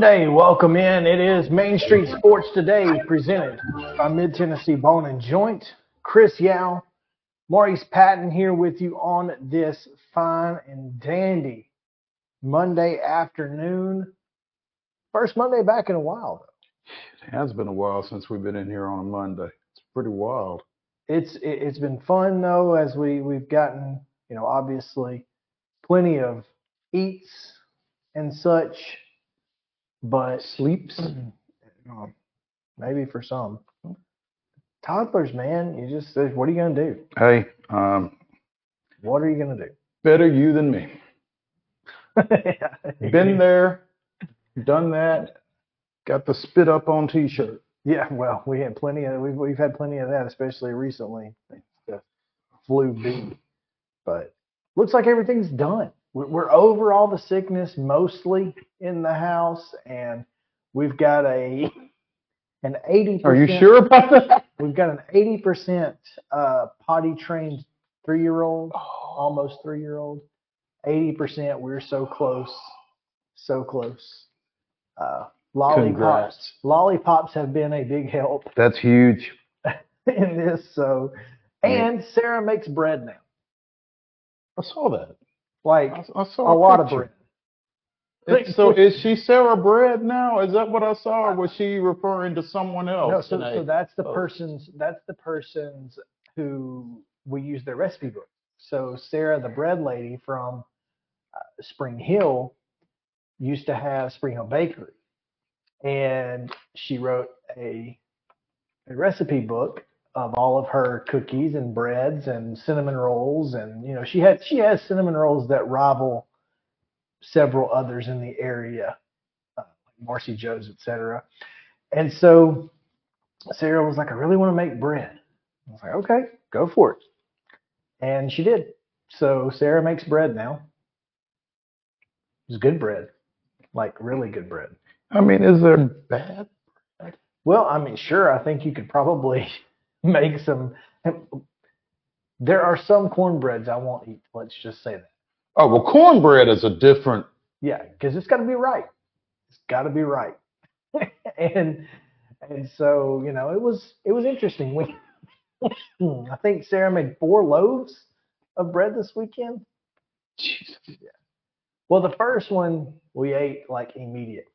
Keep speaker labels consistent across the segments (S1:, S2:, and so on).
S1: Monday, welcome in. It is Main Street Sports Today presented by Mid Tennessee Bone and Joint. Chris Yao, Maurice Patton here with you on this fine and dandy Monday afternoon. First Monday back in a while, though.
S2: It has been a while since we've been in here on a Monday. It's pretty wild.
S1: It's it, it's been fun though, as we we've gotten you know obviously plenty of eats and such, but
S2: Sleeps.
S1: um, maybe for some toddlers, man, you just what are you gonna do?
S2: Hey, um,
S1: What are you gonna do?
S2: better you than me.
S1: do?
S2: Been there, done that. Got the spit up on T-shirt.
S1: Yeah, well, we had plenty of we've we've had plenty of that, especially recently. The flu beat, but looks like everything's done. We're, over all the sickness mostly in the house, and we've got a an eighty.
S2: Are you sure about that?
S1: We've got an eighty percent uh, potty trained three year old, almost three year old. Eighty percent. We're so close, so close. Uh, lollipops.
S2: Congrats.
S1: Lollipops have been a big help
S2: That's huge.
S1: in this. So, and Sarah makes bread now,
S2: I saw that.
S1: Like
S2: I, I saw
S1: a lot of bread.
S2: It's- so is she Sarah Bread now? Is that what I saw? Or was she referring to someone else?
S1: No, so,
S2: tonight?
S1: so that's the
S2: Oh.
S1: person's that's the person's who we use their recipe book. So Sarah, the bread lady from uh, Spring Hill, used to have Spring Hill Bakery, and she wrote a a recipe book of all of her cookies and breads and cinnamon rolls, and you know she had she has cinnamon rolls that rival several others in the area, uh, Marcy Jo's, etc. And so Sarah was like, I really want to make bread. I was like, okay, go for it. And she did. So Sarah makes bread now. It's good bread, like really good bread.
S2: I mean, is there bad?
S1: Well, I mean, sure, I think you could probably make some. There are some cornbreads I won't eat. Let's just say that.
S2: Oh well, cornbread is a different.
S1: Yeah, because it's got to be right. It's got to be right. and and so you know, it was it was interesting. We I think Sarah made four loaves of bread this weekend.
S2: Jesus.
S1: Well, the first one we ate like immediate.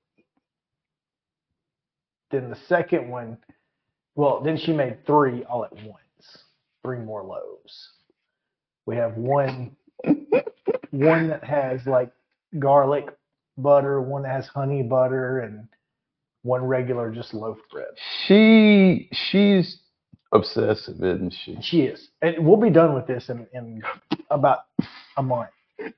S1: Then the second one, well, then she made three all at once. Three more loaves. We have one one that has like garlic butter, one that has honey butter, and one regular just loaf bread.
S2: She she's obsessive, isn't she?
S1: She is. And we'll be done with this in, in about a month.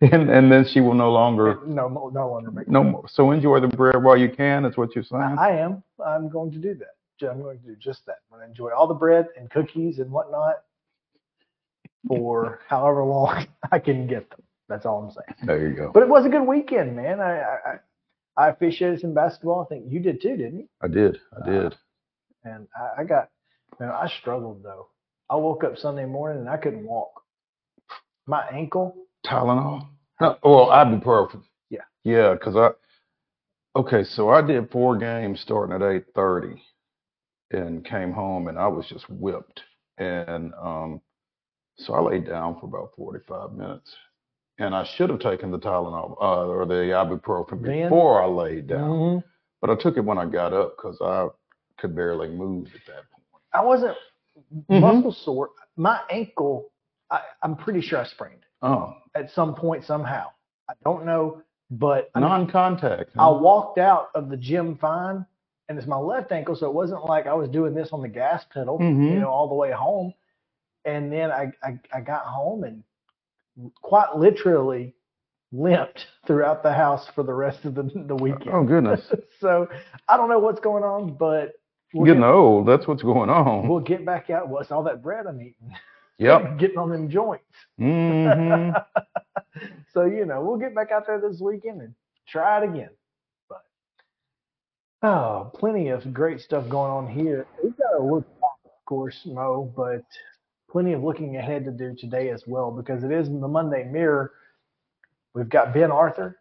S2: And and then she will no longer
S1: No, no longer make
S2: no more. So enjoy the bread while you can. That's what you're saying?
S1: I am. I'm going to do that. Ju- I'm going to do just that. I'm going to enjoy all the bread and cookies and whatnot for however long I can get them. That's all I'm saying.
S2: There you go.
S1: But it was a good weekend, man. I I, I I officiated some basketball. I think you did too, didn't you?
S2: I did. I uh, did.
S1: And I, I got, man, I struggled though. I woke up Sunday morning and I couldn't walk. My ankle.
S2: Tylenol. No, well, ibuprofen.
S1: Yeah.
S2: Yeah, because I. Okay, so I did four games starting at eight thirty, and came home and I was just whipped, and um, so I laid down for about forty five minutes, and I should have taken the Tylenol uh, or the ibuprofen
S1: Then?
S2: before I laid down,
S1: Mhm.
S2: but I took it when I got up because I could barely move at that point.
S1: I wasn't
S2: Mhm.
S1: muscle sore. My ankle, I, I'm pretty sure I sprained
S2: Oh,
S1: at some point somehow. I don't know, but I, mean,
S2: non-contact.
S1: I walked out of the gym fine, and it's my left ankle, so it wasn't like I was doing this on the gas pedal, you
S2: Mhm.
S1: know, all the way home. And then I, I, I got home and quite literally limped throughout the house for the rest of the, the weekend.
S2: Oh goodness,
S1: so I don't know what's going on, but we'll
S2: getting
S1: get,
S2: old. That's what's going on.
S1: we'll get back out. What's all that bread I'm eating?
S2: Yep.
S1: Getting on them joints.
S2: hmm
S1: so you know, we'll get back out there this weekend and try it again. Oh, plenty of great stuff going on here. We've got to look back, of course, Mo, but plenty of looking ahead to do today as well because it is the Monday Mirror. We've got Ben Arthur.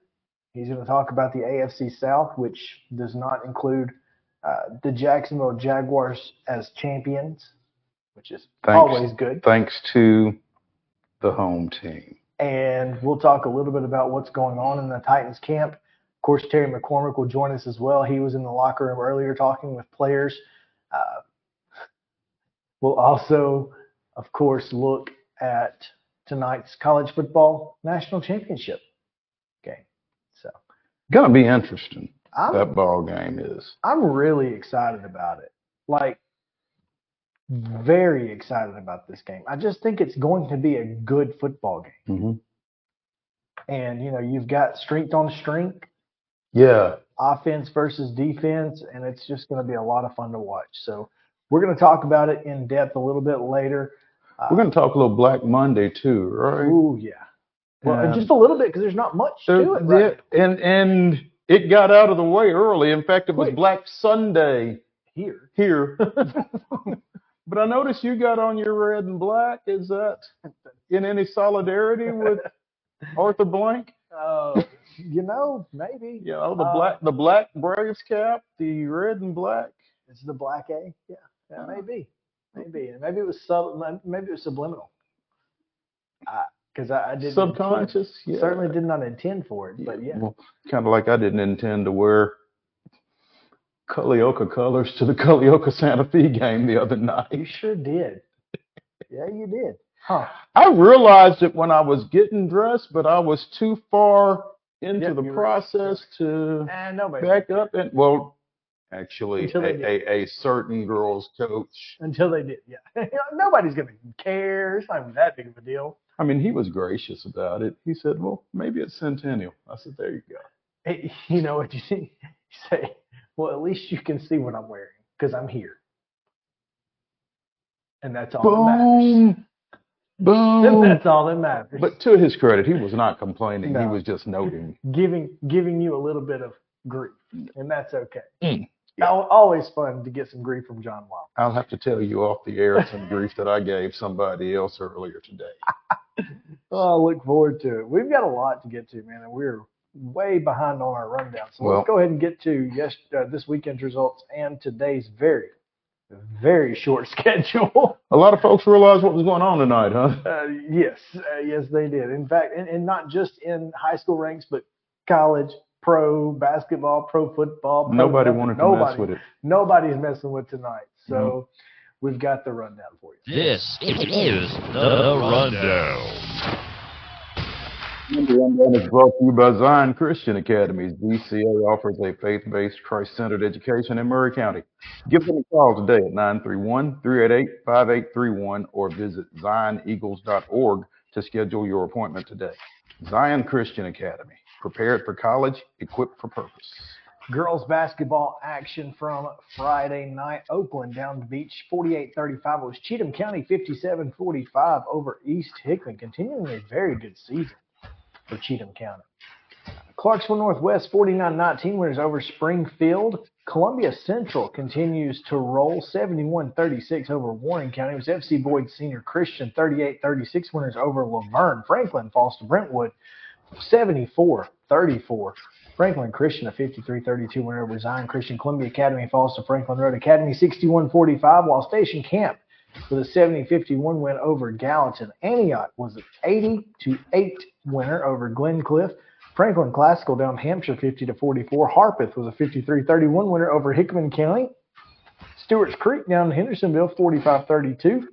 S1: He's going to talk about the AFC South, which does not include uh, the Jacksonville Jaguars as champions, which is
S2: Thanks.
S1: always good.
S2: Thanks to the home team.
S1: And we'll talk a little bit about what's going on in the Titans camp. Of course, Terry McCormick will join us as well. He was in the locker room earlier talking with players. Uh, we'll also, of course, look at tonight's college football national championship game. So
S2: Gonna be interesting.
S1: I'm
S2: That ball game is.
S1: I'm really excited about it. Like very excited about this game. I just think it's going to be a good football game.
S2: hmm
S1: And you know, you've got strength on strength,
S2: Yeah.
S1: offense versus defense, and it's just going to be a lot of fun to watch. So we're going to talk about it in depth a little bit later. Uh,
S2: We're gonna talk a little Black Monday too, right?
S1: Oh yeah. Well, just a little bit because there's not much to
S2: There-
S1: it. Right
S2: yeah, and and it got out of the way early. In fact, it was
S1: Quick.
S2: Black Sunday
S1: here.
S2: here. but I noticed you got on your red and black. Is that in any solidarity with Arthur Blank?
S1: uh, you know, maybe
S2: You know, the
S1: Uh,
S2: black the black Braves cap, the red and black.
S1: it's the black A. Yeah, yeah, maybe, maybe, and maybe it was sub, maybe it was subliminal. Because I, I didn't
S2: Subconscious. Yeah.
S1: certainly did not intend for it, but yeah.
S2: Well, kind of like I didn't intend to wear Culleoka colors to the Culleoka Santa Fe game the other night.
S1: You sure did. Yeah, you did. Huh.
S2: I realized it when I was getting dressed, but I was too far into
S1: Yeah,
S2: the process to
S1: And nobody
S2: back up and well actually a, a, a certain girl's coach
S1: until they did. Yeah, You know, nobody's gonna care. It's not even that big of a deal.
S2: i mean he was gracious about it he said well maybe it's centennial i said there you go
S1: Hey, you know what you see? You say, well, at least you can see what I'm wearing because I'm here, and that's all that matters.
S2: Boom
S1: That's all that matters.
S2: but to his credit he was not complaining he was just noting
S1: giving giving you a little bit of grief, and that's okay.
S2: Mm.
S1: Al- Always fun to get some grief from John Wild.
S2: i'll have to tell you off the air some grief that i gave somebody else earlier today
S1: Oh, I look forward to it. We've got a lot to get to, man, and we're way behind on our rundown. So
S2: Well-
S1: let's go ahead and get to yes, uh, this weekend's results and today's very, very short schedule.
S2: a lot of folks realized what was going on tonight huh
S1: Uh, yes, uh, yes, they did. In fact, and, and not just in high school ranks, but college, pro basketball, pro football. Pro
S2: nobody
S1: nothing.
S2: wanted to
S1: nobody,
S2: mess with it
S1: Nobody's messing with tonight. So we've got the rundown for you.
S3: This is the rundown.
S2: The Rundown is brought to you by Zion Christian Academies. DCA offers a faith-based, Christ-centered education in Maury County. Give them a call today at 931-388-5831 or visit zioneagles.org to schedule your appointment today. Zion Christian Academy. Prepared for college, equipped for purpose.
S1: Girls basketball action from Friday night. Oakland down the Beech, 48-35. It was Cheatham County 57-45 over East Hickman, continuing a very good season for Cheatham County. Clarksville Northwest 49-19 winners over Springfield. Columbia Central continues to roll 71-36 over Warren County. It was FC Boyd Senior Christian 38-36 winners over La Vergne. Franklin falls to Brentwood 74-34. Franklin Christian a 53-32 winner over Zion Christian. Columbia Academy falls to Franklin Road Academy 61-45 while Station Camp with a 70-51 win over Gallatin. Antioch was an 80-8 winner over Glencliff. Franklin Classical down Hampshire 50 to 44. Harpeth was a 53-31 winner over Hickman County. Stewart's Creek down Hendersonville 45-32.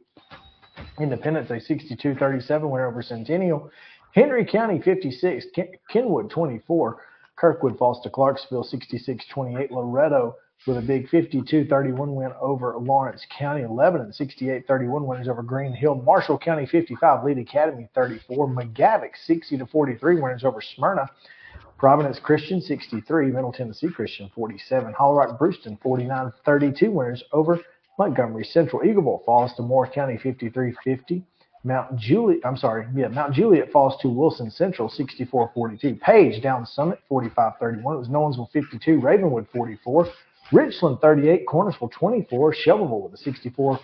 S1: Independence a 62-37 winner over Centennial. Henry County 56, Ken- Kenwood 24. Kirkwood falls to Clarksville 66-28. Loretto with a big 52-31 win over Lawrence County. Lebanon 68-31 winners over Green Hill. Marshall County 55, Lead Academy 34. McGavock 60 to 43 winners over Smyrna. Providence Christian 63, Middle Tennessee Christian 47. Hollow Rock Bruceton 49-32 winners over Montgomery Central. Eagleville falls to Moore County 53-50. Mount Juliet, I'm sorry, yeah, Mount Juliet falls to Wilson Central 64-42. Page down Summit 45-31. It was Nolensville 52, Ravenwood 44. Richland 38, Cornersville 24, Shelbyville with a 64-20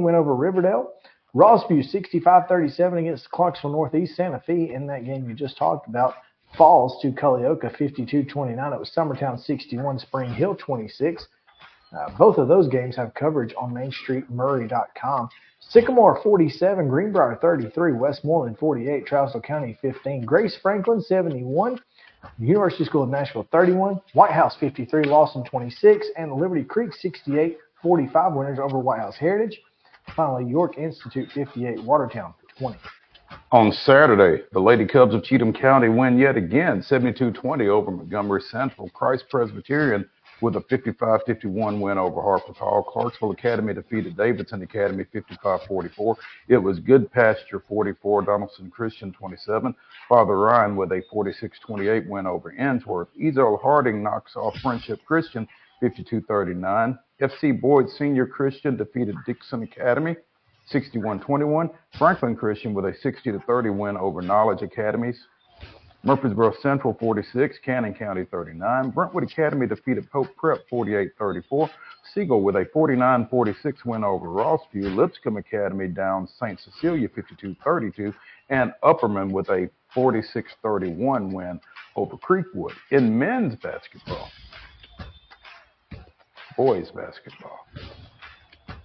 S1: win over Riverdale. Rossview 65-37 against Clarksville Northeast. Santa Fe in that game you just talked about falls to Culleoka 52-29. It was Summertown 61, Spring Hill 26. Uh, both of those games have coverage on MainStreetMaury.com. Sycamore 47, Greenbrier 33, Westmoreland 48, Trousdale County 15, Grace Franklin 71, University School of Nashville 31, White House 53, Lawson 26, and Liberty Creek 68, 45 winners over White House Heritage. Finally, York Institute 58, Watertown 20.
S2: On Saturday, the Lady Cubs of Cheatham County win yet again, 72-20 over Montgomery Central. Christ Presbyterian with a 55-51 win over Harpeth Hall. Clarksville Academy defeated Davidson Academy 55-44. It was Goodpasture 44, Donelson Christian 27. Father Ryan with a 46-28 win over Ensworth. Ezell Harding knocks off Friendship Christian 52-39. FC Boyd Senior Christian defeated Dixon Academy 61-21. Franklin Christian with a 60-30 win over Knowledge Academies. Murfreesboro Central 46, Cannon County 39. Brentwood Academy defeated Pope Prep 48-34. Siegel with a 49-46 win over Rossview. Lipscomb Academy down St. Cecilia 52-32. And Upperman with a 46-31 win over Creekwood. In men's basketball, boys basketball,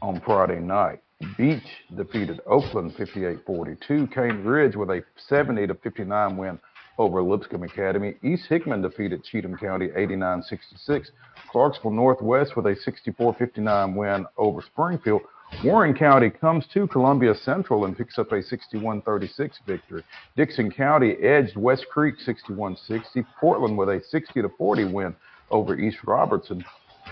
S2: on Friday night, Beech defeated Oakland 58-42. Cane Ridge with a 70 59 win over Lipscomb Academy. East Hickman defeated Cheatham County 89-66. Clarksville Northwest with a 64-59 win over Springfield. Warren County comes to Columbia Central and picks up a 61-36 victory. Dickson County edged West Creek 61-60. Portland with a 60-40 win over East Robertson.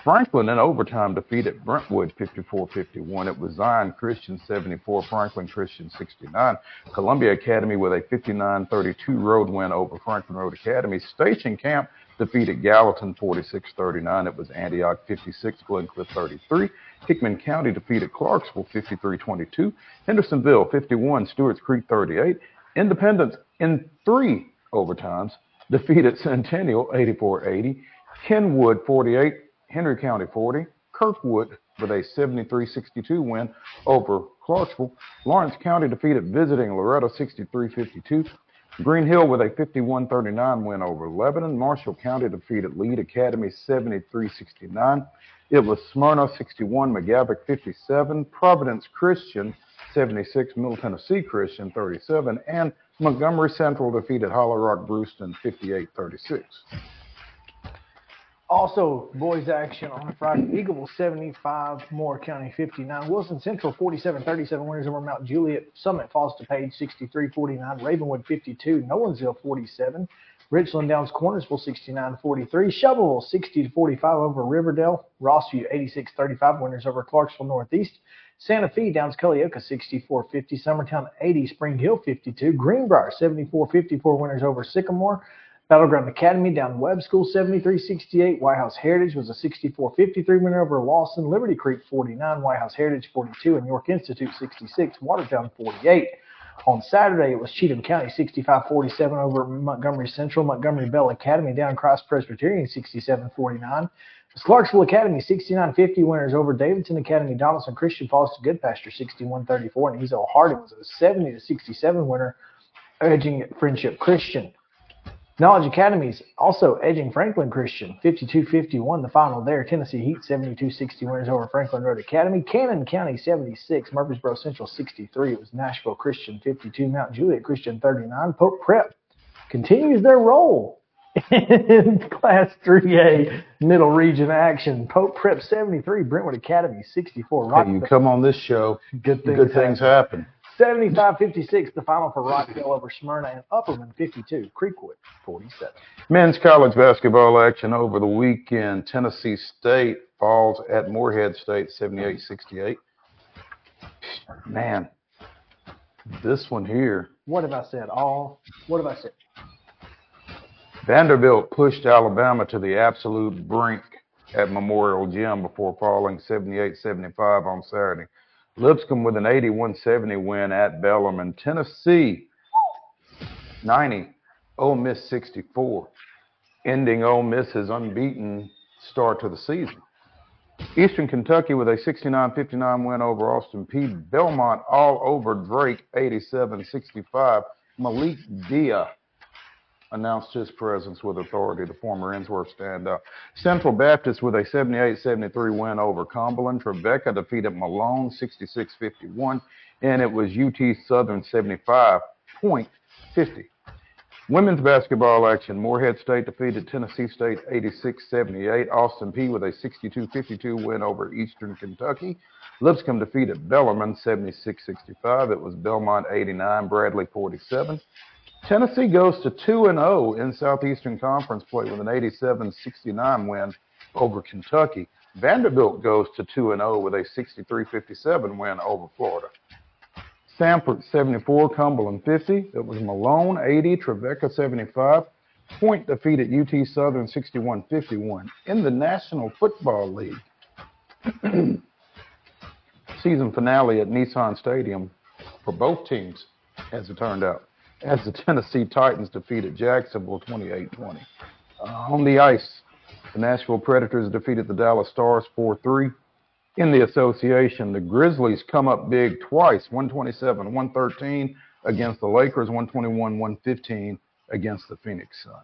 S2: Franklin in overtime defeated Brentwood 54-51. It was Zion Christian 74, Franklin Christian 69. Columbia Academy with a 59-32 road win over Franklin Road Academy. Station Camp defeated Gallatin 46-39. It was Antioch 56, Glencliff 33. Hickman County defeated Clarksville 53-22. Hendersonville 51, Stewart's Creek 38. Independence in three overtimes defeated Centennial 84-80. Kenwood 48, Henry County 40. Kirkwood with a 73-62 win over Clarksville. Lawrence County defeated visiting Loretto 63-52. Green Hill with a 51-39 win over Lebanon. Marshall County defeated Lead Academy 73-69. It was Smyrna 61, McGavock 57, Providence Christian 76, Middle Tennessee Christian 37, and Montgomery Central defeated Hollow Rock Bruceton 58-36.
S1: Also, boys action on Friday. Eagleville 75, Moore County 59. Wilson Central 47-37 winners over Mount Juliet. Summit Falls to Page 63-49. Ravenwood 52. Nolensville 47. Richland Downs Cornersville 69-43. Shelbyville 60-45 over Riverdale. Rossview 86-35 winners over Clarksville Northeast. Santa Fe Downs Culleoka 64-50. Summertown 80. Spring Hill 52. Greenbrier 74-54 winners over Sycamore. Battleground Academy down Webb School 73-68. White House Heritage was a 64-53 winner over Lawson. Liberty Creek 49. White House Heritage 42. And York Institute 66. Watertown 48. On Saturday, it was Cheatham County 65-47 over Montgomery Central. Montgomery Bell Academy down Christ Presbyterian 67-49. Clarksville Academy 69-50 winners over Davidson Academy. Donelson Christian falls to Goodpasture 61-34. And Ezell Harding was a 70-67 winner, edging Friendship Christian. Knowledge Academies also edging Franklin Christian 52-51 the final there. Tennessee Heat 72-60 winners over Franklin Road Academy. Cannon County 76, Murfreesboro Central 63. It was Nashville Christian 52, Mount Juliet Christian 39. Pope Prep continues their role in Class 3A Middle Region action. Pope Prep 73, Brentwood Academy 64.
S2: Hey, you come on this show,
S1: good things,
S2: good things happen.
S1: 75-56, the final for Rockvale over Smyrna and Upperman 52, Creekwood 47.
S2: Men's college basketball action over the weekend. Tennessee State falls at Morehead State 78-68. Man, this one here.
S1: What have I said? All. What have I said?
S2: Vanderbilt pushed Alabama to the absolute brink at Memorial Gym before falling 78-75 on Saturday. Lipscomb with an 81-70 win at Bellarmine. Tennessee 90, Ole Miss 64, ending Ole Miss's unbeaten start to the season. Eastern Kentucky with a 69-59 win over Austin Peay. Belmont all over Drake 87-65. Malik Dia announced his presence with authority, the former Ensworth standout. Central Baptist with a 78-73 win over Cumberland. Trevecca defeated Malone 66-51, and it was UT Southern 75.50. Women's basketball action. Morehead State defeated Tennessee State 86-78. Austin Peay with a 62-52 win over Eastern Kentucky. Lipscomb defeated Bellarmine 76-65. It was Belmont 89, Bradley 47. Tennessee goes to 2 and 0 in Southeastern Conference play with an 87-69 win over Kentucky. Vanderbilt goes to 2 and 0 with a 63-57 win over Florida. Sanford 74, Cumberland 50. It was Malone 80, Trevecca 75. Point defeated UT Southern 61-51 in the National Football League. Season finale at Nissan Stadium for both teams, as it turned out, as the Tennessee Titans defeated Jacksonville 28-20. Uh, on the ice, the Nashville Predators defeated the Dallas Stars 4-3 in the association. The Grizzlies come up big twice, 127 113 against the Lakers, 121 115 against the Phoenix Sun.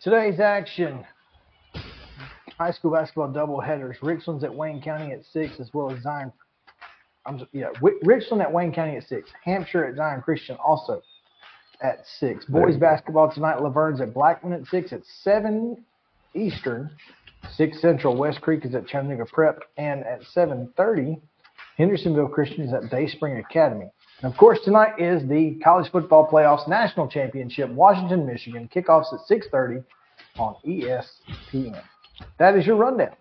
S1: Today's action high school basketball doubleheaders. Richland's at Wayne County at 6, as well as Zion. I'm, yeah, Richland at Wayne County at 6. Hampshire at Zion Christian also at 6. Boys basketball tonight. La Vergne's at Blackman at 6 at 7 Eastern. 6 Central. West Creek is at Chattanooga Prep. And at 7.30, Hendersonville Christian is at Dayspring Academy. And of course, tonight is the College Football Playoffs National Championship, Washington, Michigan. Kickoffs at 6.30 on E ESPN. That is your rundown.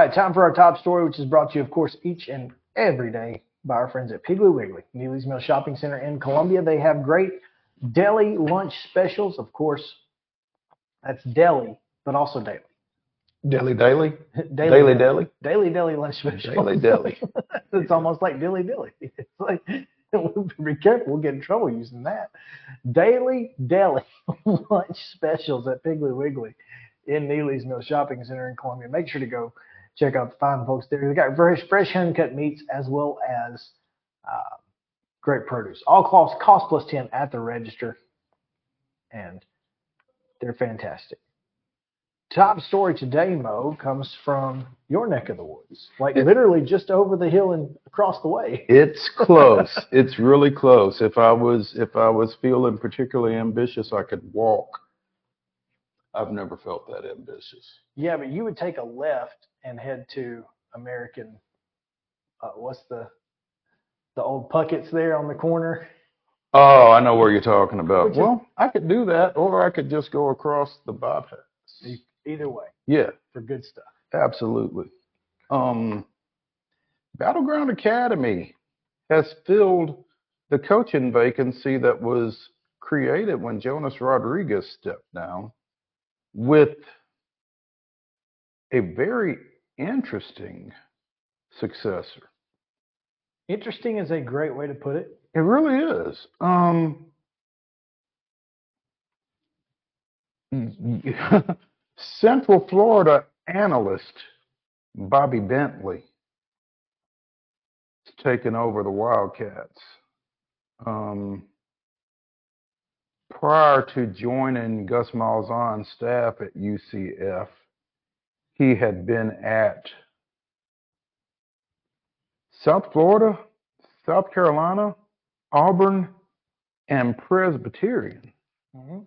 S1: Right, time for our top story, which is brought to you, of course, each and every day by our friends at Piggly Wiggly, Neely's Mill Shopping Center in Columbia. They have great deli lunch specials. Of course, that's deli, but also daily.
S2: Daily, daily,
S1: daily,
S2: daily, daily,
S1: daily, deli lunch special.
S2: daily, daily.
S1: it's almost like dilly dilly. It's like be careful, we'll get in trouble using that. Daily deli lunch specials at Piggly Wiggly in Neely's Mill Shopping Center in Columbia. Make sure to go check out the fine folks there. They got fresh, fresh uncut meats as well as uh, great produce. All costs cost plus ten at the register, and they're fantastic. Top story today, Mo, comes from your neck of the woods, like literally just over the hill and across the way.
S2: It's close. it's really close. If I was if I was feeling particularly ambitious, I could walk. I've never felt that ambitious.
S1: Yeah, but you would take a left and head to American. Uh, what's the the old Puckett's there on the corner?
S2: Oh, I know where you're talking about. Well, I could do that, or I could just go across the bypass.
S1: Either way,
S2: Yeah,
S1: for good stuff.
S2: absolutely. Um, Battleground Academy has filled the coaching vacancy that was created when Jonas Rodriguez stepped down with a very interesting successor.
S1: Interesting is a great way to put it.
S2: It really is. Um, Central Florida analyst Bobby Bentley is taking over the Wildcats. Um, prior to joining Gus Malzahn's staff at UCF, he had been at South Florida, South Carolina, Auburn, and Presbyterian.
S1: Mm-hmm.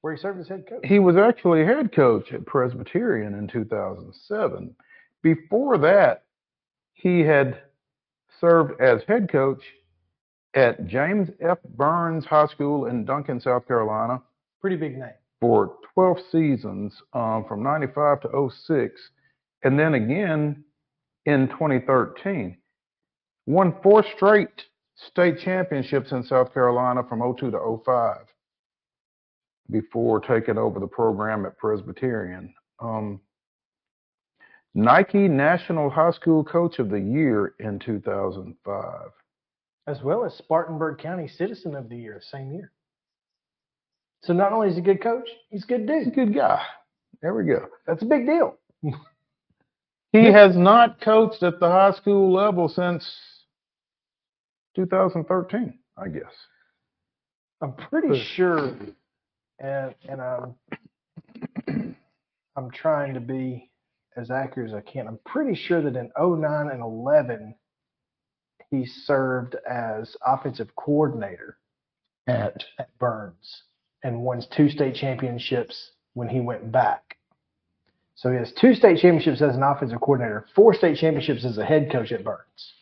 S1: Where he served as head coach.
S2: He was actually head coach at Presbyterian in 2007. Before that, he had served as head coach at James F. Burns High School in Duncan, South Carolina
S1: Pretty big name.
S2: for 12 seasons um, from 95 to 06, and then again in 2013. Won four straight state championships in South Carolina from 02 to 05 before taking over the program at Presbyterian. Um, Nike National High School Coach of the Year in 2005.
S1: As well as Spartanburg County Citizen of the Year, same year. So not only is he a good coach, he's a good dude.
S2: He's a good guy. There we go.
S1: That's a big deal.
S2: He has not coached at the high school level since 2013, I guess.
S1: I'm pretty sure, and and I'm I'm trying to be as accurate as I can. I'm pretty sure that in 09 and 11, he served as offensive coordinator
S2: At
S1: at Burns and won two state championships when he went back. So he has two state championships as an offensive coordinator, four state championships as a head coach at Burns,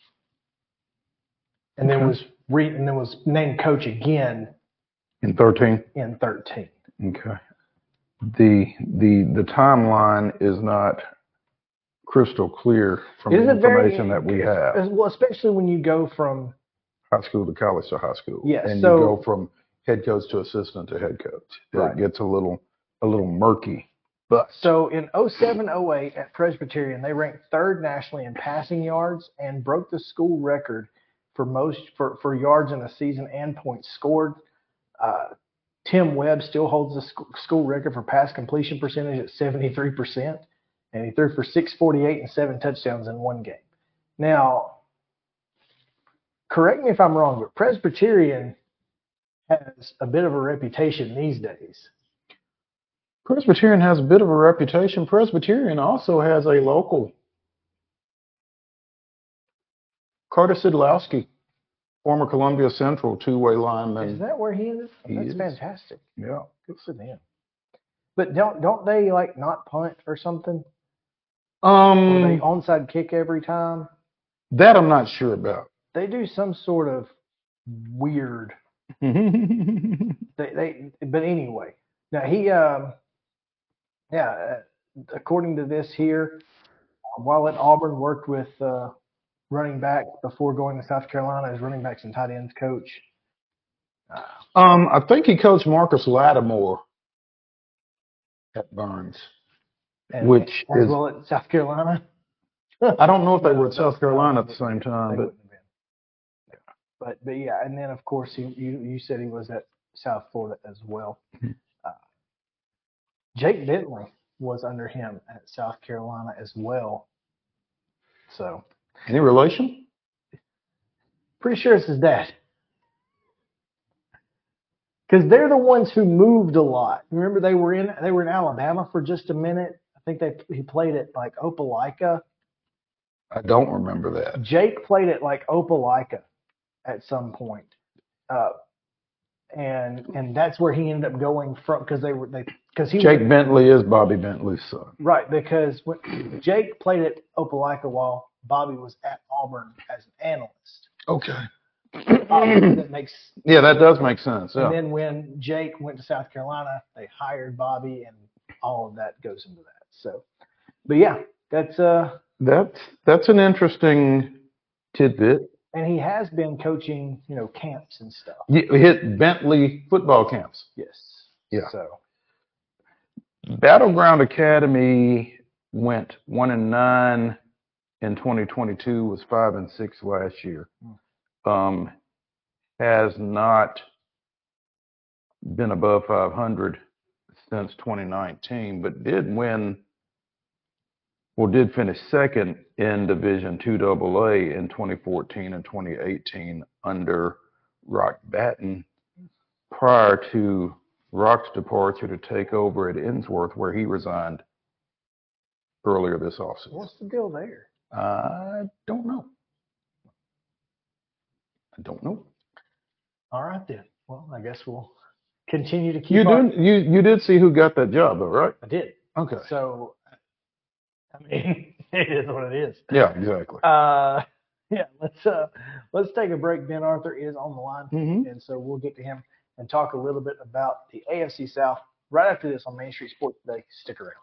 S1: and then
S2: Okay.
S1: was re, and then was named coach again
S2: in 13.
S1: in 13.
S2: Okay. The the the timeline is not crystal clear from the
S1: Isn't it very-
S2: information that we have.
S1: As well, especially when you go from
S2: High school to college to high school.
S1: Yes,
S2: And
S1: so-
S2: you go from head coach to assistant to head coach.
S1: Right.
S2: It gets a little a little murky. But
S1: so in 07 08 at Presbyterian, they ranked third nationally in passing yards and broke the school record for most for, for yards in a season and points scored. Uh, Tim Webb still holds the sc- school record for pass completion percentage at 73%, and he threw for 648 and seven touchdowns in one game. Now, correct me if I'm wrong, but Presbyterian has a bit of a reputation these days.
S2: Presbyterian has a bit of a reputation. Presbyterian also has a local Carter Sidlowski, former Columbia Central two-way lineman.
S1: Is that where he is? That's fantastic.
S2: Yeah.
S1: Good for them. But don't don't they like not punt or something? Or they
S2: Um,
S1: onside kick every time?
S2: that I'm not sure about.
S1: They do some sort of weird. They they. But anyway, now he um, yeah. Uh, according to this here, while at Auburn, worked with uh, running back before going to South Carolina as running backs and tight ends coach. Uh,
S2: Um, I think he coached Marcus Lattimore at Burns.
S1: And,
S2: Which
S1: as
S2: is-
S1: well at South Carolina.
S2: I don't know if they were at South Carolina at the same
S1: They
S2: time, but
S1: wouldn't have been. But but yeah, and then of course he, you you said he was at South Florida as well.
S2: Mhm.
S1: Uh, Jake Bentley was under him at South Carolina as well. So
S2: any relation?
S1: pretty sure it's his dad. Because they're the ones who moved a lot. Remember they were in they were in Alabama for just a minute. I think they he played at like Opelika.
S2: I don't remember that.
S1: Jake played it like Opelika at some point. Uh, and and that's where he ended up going from because they were they because he
S2: Jake Bentley is Bobby Bentley's son.
S1: right because when Jake played at Opelika while Bobby was at Auburn as an analyst.
S2: Okay.
S1: That makes
S2: Yeah, that does make sense.
S1: and then when Jake went to South Carolina, they hired Bobby, and all of that goes into that. So, but yeah, that's uh,
S2: That's that's an interesting tidbit.
S1: and he has been coaching, you know, camps and stuff.
S2: You hit Bentley football camps.
S1: Yes.
S2: Yeah.
S1: So.
S2: Battleground Academy went one and nine in 2022. Was five and six last year. Um, has not been above 500 since 2019, but did win. Well, did finish second in Division Two AA in 2014 and 2018 under Rock Batten, prior to Rock's departure to take over at Ensworth, where he resigned earlier this offseason.
S1: What's the deal there?
S2: I don't know. I don't know.
S1: All right then. Well, I guess we'll continue to keep.
S2: You did you you did see who got that job though, right?
S1: I did.
S2: Okay.
S1: So, I mean, it is what it is.
S2: Yeah, exactly.
S1: Uh, yeah. Let's uh, let's take a break. Ben Arthur is on the line,
S2: Mhm.
S1: and so we'll get to him and talk a little bit about the AFC South right after this on Main Street Sports Today. Stick around.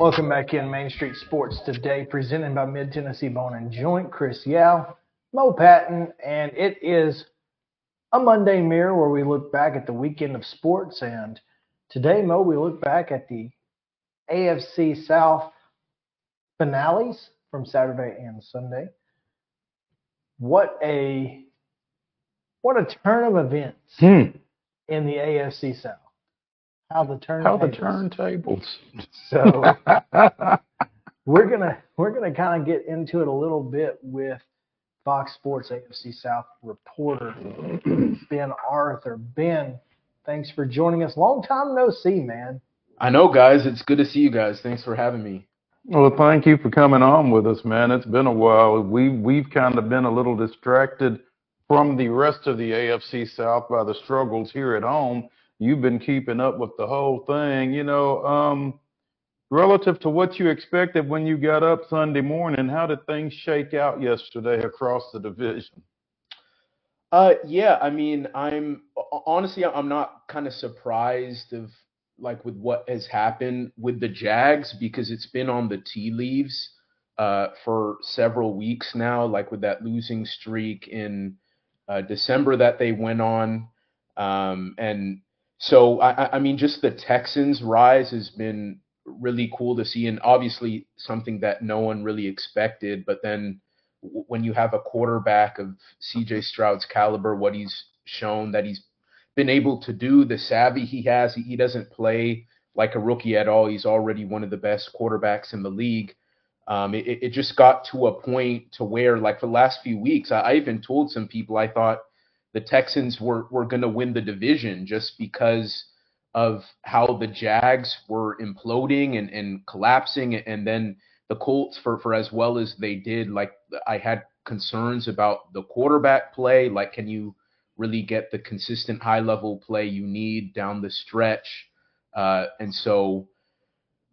S1: Welcome back in Main Street Sports today, presented by Mid Tennessee Bone and Joint. Chris Yao, Mo Patton, and it is a Monday mirror where we look back at the weekend of sports. And today, Mo, we look back at the AFC South finales from Saturday and Sunday. What a what a turn of events
S2: Hmm.
S1: in the AFC South. How the turn
S2: How the turntables.
S1: So we're gonna we're gonna kind of get into it a little bit with Fox Sports AFC South reporter Ben Arthur. Ben, thanks for joining us. Long time no see, man.
S4: I know, guys. It's good to see you guys. Thanks for having me.
S2: Well, thank you for coming on with us, man. It's been a while. We we've kind of been a little distracted from the rest of the AFC South by the struggles here at home. You've been keeping up with the whole thing, you know. Um, relative to what you expected when you got up Sunday morning, how did things shake out yesterday across the division?
S4: Uh, yeah. I mean, I'm honestly, I'm not kind of surprised of like with what has happened with the Jags because it's been on the tea leaves uh, for several weeks now. Like with that losing streak in uh, December that they went on, um, and so I, I mean, just the Texans' rise has been really cool to see, and obviously something that no one really expected. But then when you have a quarterback of C.J. Stroud's caliber, what he's shown that he's been able to do, the savvy he has, he, doesn't play like a rookie at all. He's already one of the best quarterbacks in the league. Um, it, it just got to a point to where, like for the last few weeks, I, I even told some people I thought the Texans were were going to win the division just because of how the Jags were imploding and, and collapsing, and then the Colts for for as well as they did. Like I had concerns about the quarterback play. Like, can you really get the consistent high level play you need down the stretch? Uh, and so.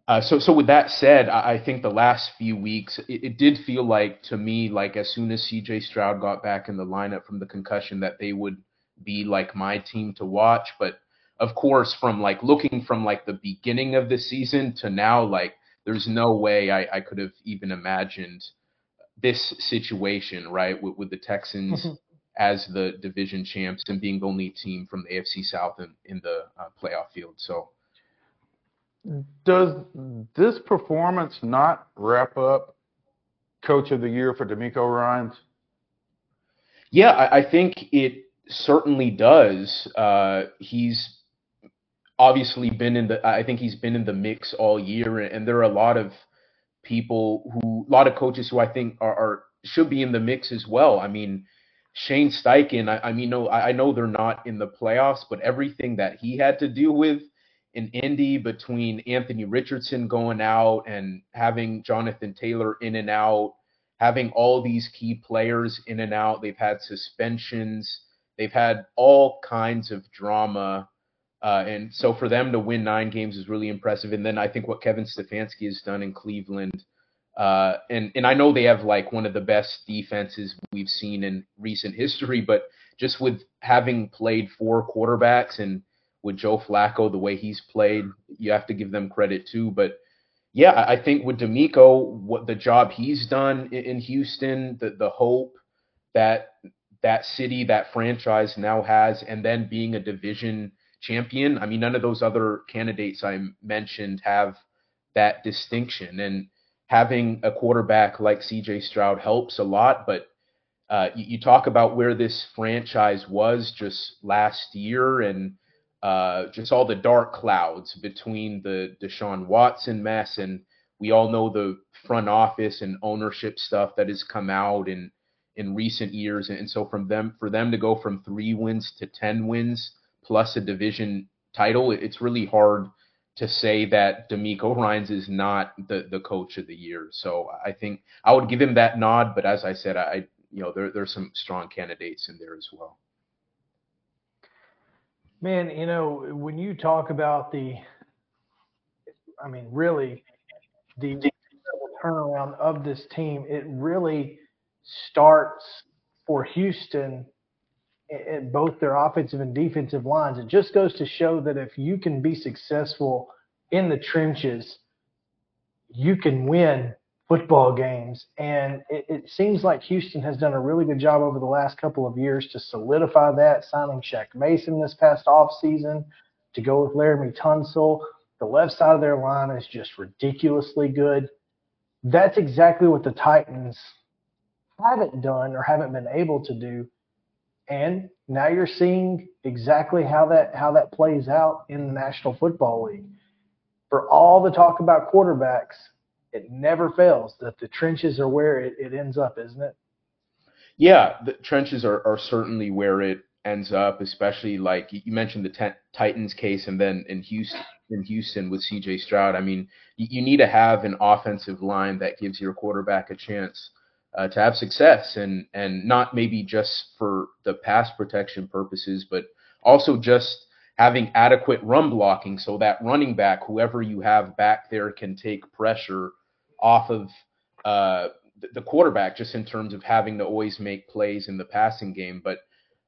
S4: Uh, so, so with that said, I, I think the last few weeks, it, it did feel like to me, like as soon as C.J. Stroud got back in the lineup from the concussion, that they would be like my team to watch. But of course, from like looking from like the beginning of the season to now, like there's no way I, I could have even imagined this situation, right, with, with the Texans
S1: Mm-hmm.
S4: as the division champs and being the only team from the AFC South in, in the uh, playoff field. So,
S2: Does this performance not wrap up Coach of the Year for DeMeco Ryans?
S4: yeah, I, I think it certainly does. Uh, he's obviously been in the, I think he's been in the mix all year, and, and there are a lot of people who, a lot of coaches who I think are, are should be in the mix as well. I mean, Shane Steichen, I, I mean, no, I, I know they're not in the playoffs, but everything that he had to deal with in Indy between Anthony Richardson going out and having Jonathan Taylor in and out, having all these key players in and out, they've had suspensions, they've had all kinds of drama. Uh, and so for them to win nine games is really impressive. And then I think what Kevin Stefanski has done in Cleveland, uh, and and I know they have like one of the best defenses we've seen in recent history, but just with having played four quarterbacks and with Joe Flacco the way he's played, you have to give them credit too. But yeah, I think with DeMeco, what the job he's done in, in Houston, the the hope that that city, that franchise now has, and then being a division champion. I mean, none of those other candidates I mentioned have that distinction. And having a quarterback like CJ Stroud helps a lot. But uh, you, you talk about where this franchise was just last year and uh, just all the dark clouds between the Deshaun Watson mess and we all know the front office and ownership stuff that has come out in in recent years. And so from them for them to go from 3 wins to 10 wins plus a division title it's really hard to say that DeMeco Ryans is not the the coach of the year. So I think I would give him that nod but as I said I you know there there's some strong candidates in there as well
S1: Man, you know, when you talk about the, I mean, really, the turnaround of this team, it really starts for Houston in both their offensive and defensive lines. It just goes to show that if you can be successful in the trenches, you can win football games. And it, it seems like Houston has done a really good job over the last couple of years to solidify that, signing Shaq Mason this past offseason to go with Laremy Tunsil. The left side of their line is just ridiculously good. That's exactly what the Titans haven't done or haven't been able to do. And now you're seeing exactly how that how that plays out in the National Football League. For all the talk about quarterbacks, it never fails that the trenches are where it, it ends up, isn't it?
S4: Yeah, the trenches are, are certainly where it ends up, especially like you mentioned the Titans case, and then in Houston, in Houston with C.J. Stroud. I mean, you, you need to have an offensive line that gives your quarterback a chance uh, to have success, and and not maybe just for the pass protection purposes, but also just having adequate run blocking so that running back, whoever you have back there, can take pressure off of uh, the, quarterback, just in terms of having to always make plays in the passing game. But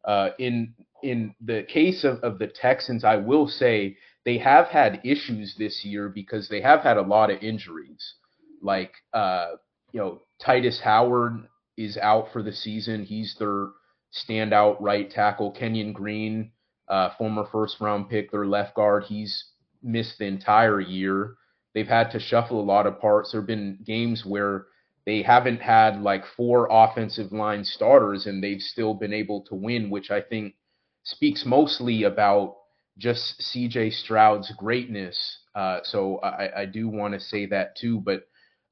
S4: uh, in in the case of, of the Texans, I will say they have had issues this year because they have had a lot of injuries. Like uh, you know, Tytus Howard is out for the season. He's their standout right tackle. Kenyon Green, uh, former first round pick, their left guard, he's missed the entire year. They've had to shuffle a lot of parts. There have been games where they haven't had like four offensive line starters and they've still been able to win, which I think speaks mostly about just CJ Stroud's greatness. Uh, so I, I do want to say that too. But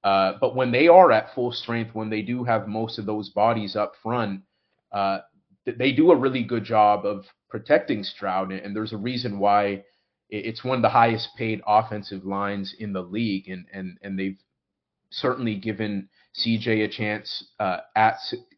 S4: uh, but when they are at full strength, when they do have most of those bodies up front, uh, they do a really good job of protecting Stroud. And there's a reason why it's one of the highest paid offensive lines in the league, and and and they've certainly given CJ a chance uh, at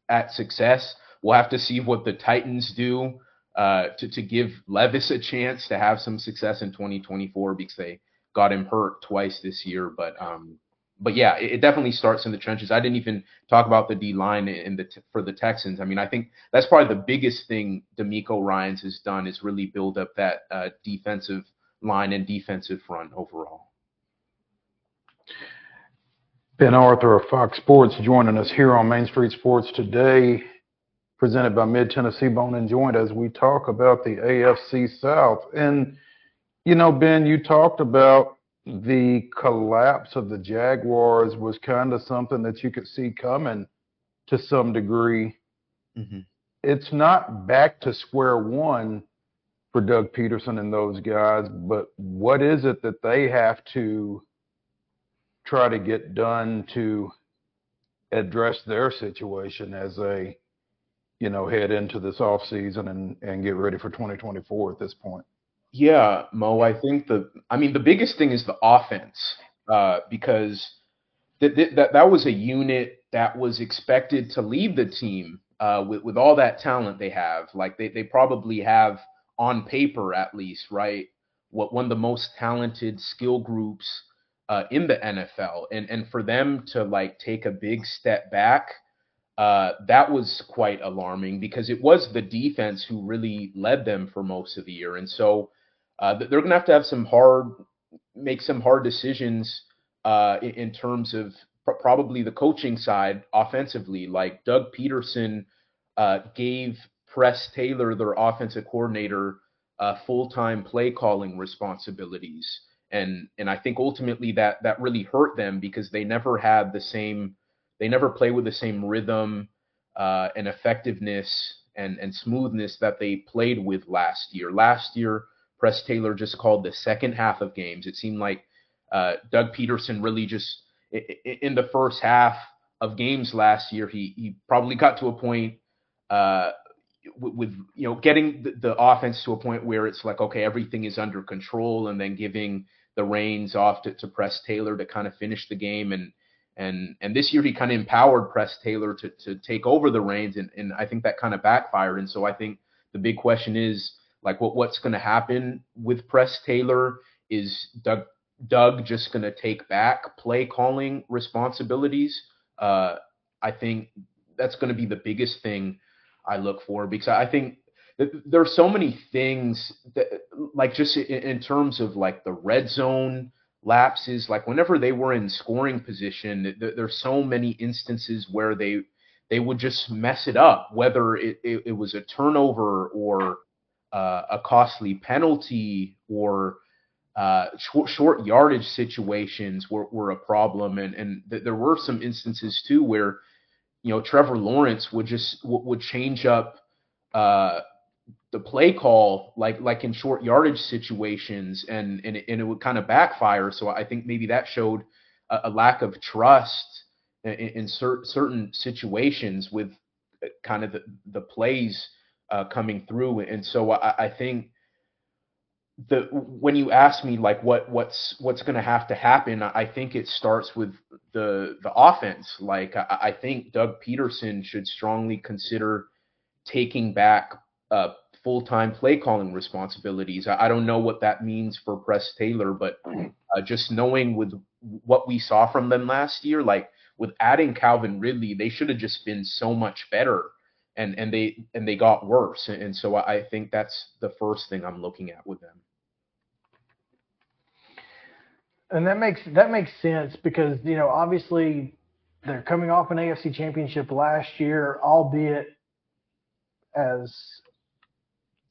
S4: at success. We'll have to see what the Titans do uh, to to give Levis a chance to have some success in 2024 because they got him hurt twice this year. But um, but yeah, it, it definitely starts in the trenches. I didn't even talk about the D line in the for the Texans. I mean, I think that's probably the biggest thing DeMeco Ryans has done is really build up that uh, defensive line and defensive front overall.
S2: Ben Arthur of Fox Sports joining us here on Main Street Sports today, presented by Mid Tennessee Bone and Joint as we talk about the AFC South. And, you know, Ben, you talked about the collapse of the Jaguars was kind of something that you could see coming to some degree.
S4: Mm-hmm.
S2: It's not back to square one for Doug Pederson and those guys, but what is it that they have to try to get done to address their situation as they, you know, head into this off season and, and get ready for 2024 at this point?
S4: Yeah, Mo, I think the I mean the biggest thing is the offense uh, because that that that was a unit that was expected to lead the team uh, with with all that talent they have. Like they they probably have on paper at least, right? What one of the most talented skill groups uh, in the NFL, and and for them to like take a big step back, uh, that was quite alarming because it was the defense who really led them for most of the year, and so uh, they're going to have to have some hard, make some hard decisions uh, in, in, terms of pr- probably the coaching side offensively. Like Doug Pederson uh, gave Press Taylor, their offensive coordinator, uh, full-time play calling responsibilities, and and I think ultimately that that really hurt them because they never had the same, they never play with the same rhythm uh, and effectiveness and and smoothness that they played with last year. Last year Press Taylor just called the second half of games. It seemed like uh, Doug Pederson really just in the first half of games last year, he he probably got to a point uh, with, you know getting the, the, offense to a point where it's like okay, everything is under control, and then giving the reins off to, to Press Taylor to kind of finish the game and. And, and this year he kind of empowered Press Taylor to, to take over the reins, and, and I think that kind of backfired. And so I think the big question is, like what what's going to happen with Press Taylor is Doug Doug just going to take back play calling responsibilities. Uh, I think that's going to be the biggest thing I look for because I think there are so many things that like just in, terms of like the red zone lapses like whenever they were in scoring position there, there's so many instances where they they would just mess it up whether it, it, it was a turnover or uh, a costly penalty or uh, short, short, yardage situations were, were a problem, and and th- there were some instances too where you know Trevor Lawrence would just w- would change up uh, the play call like like in short yardage situations, and and it, and it would kind of backfire. So I think maybe that showed a, a lack of trust in, in cer- certain situations with uh, kind of the, the plays uh, coming through. And so I, I, think the when you ask me like what what's what's going to have to happen, I think it starts with the the offense. Like I, I think Doug Pederson should strongly consider taking back uh, full time play calling responsibilities. I, I, don't know what that means for Press Taylor, but uh, just knowing with what we saw from them last year, like with adding Calvin Ridley, they should have just been so much better and and they and they got worse. And so I think that's the first thing I'm looking at with them.
S1: And that makes that makes sense because you know obviously they're coming off an AFC Championship last year, albeit as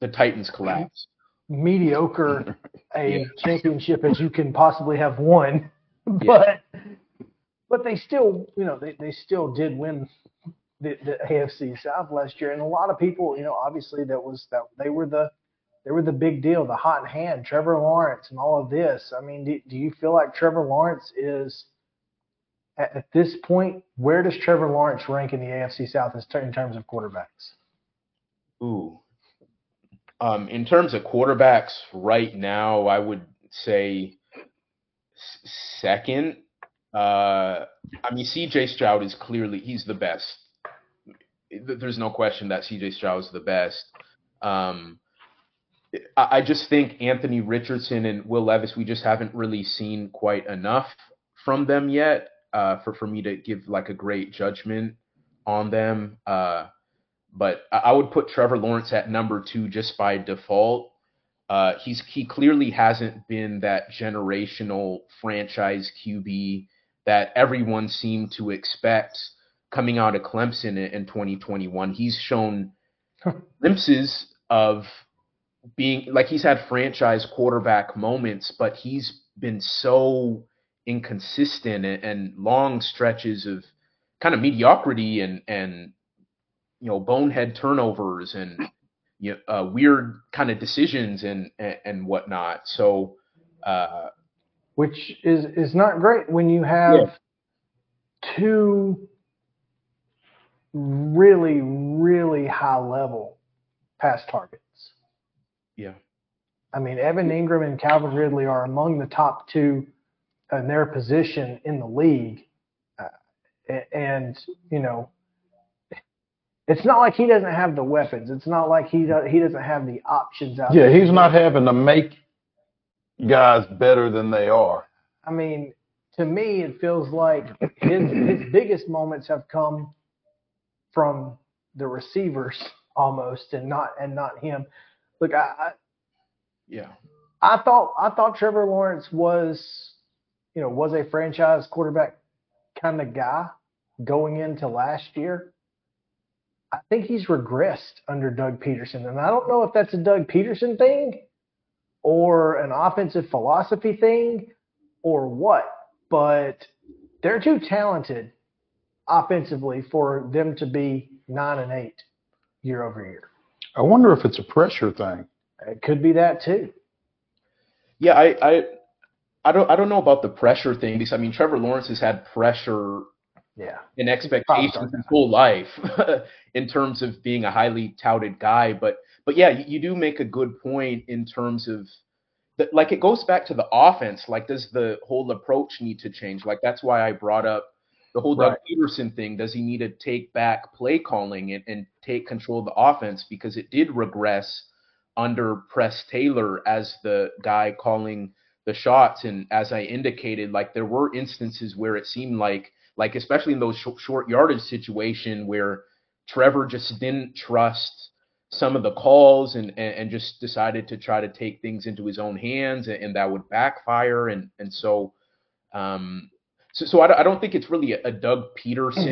S4: the Titans collapse.
S1: Mediocre a yeah. championship as you can possibly have won, but yeah. but they still you know they, they still did win the, the AFC South last year, and a lot of people, you know, obviously that was that they were the they were the big deal, the hot hand, Trevor Lawrence, and all of this. I mean, do, do you feel like Trevor Lawrence is at, at, this point? Where does Trevor Lawrence rank in the AFC South in terms of quarterbacks?
S4: Ooh, um, in terms of quarterbacks right now, I would say second. Uh, I mean, C.J. Stroud is clearly he's the best there's no question that CJ Stroud is the best. Um, I, just think Anthony Richardson and Will Levis, we just haven't really seen quite enough from them yet uh, for for me to give like a great judgment on them. Uh, but I, I would put Trevor Lawrence at number two just by default. Uh, he's he clearly hasn't been that generational franchise QB that everyone seemed to expect coming out of Clemson in, in 2021. He's shown glimpses of being like he's had franchise quarterback moments, but he's been so inconsistent and, and long stretches of kind of mediocrity and and you know bonehead turnovers and you know, uh, weird kind of decisions and, and and whatnot. So, uh,
S1: which is is not great when you have yeah. two really really high level pass targets.
S4: Yeah.
S1: I mean, Evan Engram and Calvin Ridley are among the top two in their position in the league, uh, and you know it's not like he doesn't have the weapons. It's not like he does, he doesn't have the options out
S2: yeah,
S1: there.
S2: Yeah, he's not having to make guys better than they are.
S1: I mean, to me, it feels like his his biggest moments have come from the receivers almost, and not and not him. Look, I, I
S4: yeah,
S1: I thought I thought Trevor Lawrence was, you know, was a franchise quarterback kind of guy going into last year. I think he's regressed under Doug Pederson, And I don't know if that's a Doug Pederson thing or an offensive philosophy thing or what, but they're too talented offensively for them to be nine and eight year over year.
S2: I wonder if it's a pressure thing.
S1: It could be that too.
S4: Yeah, I, I I don't I don't know about the pressure thing because I mean Trevor Lawrence has had pressure
S1: yeah.
S4: and expectations his whole life in terms of being a highly touted guy. But but yeah, you, you do make a good point in terms of. Like it goes back to the offense. Like does the whole approach need to change? Like that's why I brought up the whole
S1: Right.
S4: Doug Pederson thing. Does he need to take back play calling and, and take control of the offense because it did regress under Press Taylor as the guy calling the shots. And as I indicated, like there were instances where it seemed like like especially in those sh- short yardage situation where Trevor just didn't trust some of the calls and, and, and just decided to try to take things into his own hands and, and that would backfire and and so um so, so I, don't- I don't think it's really a, a Doug Pederson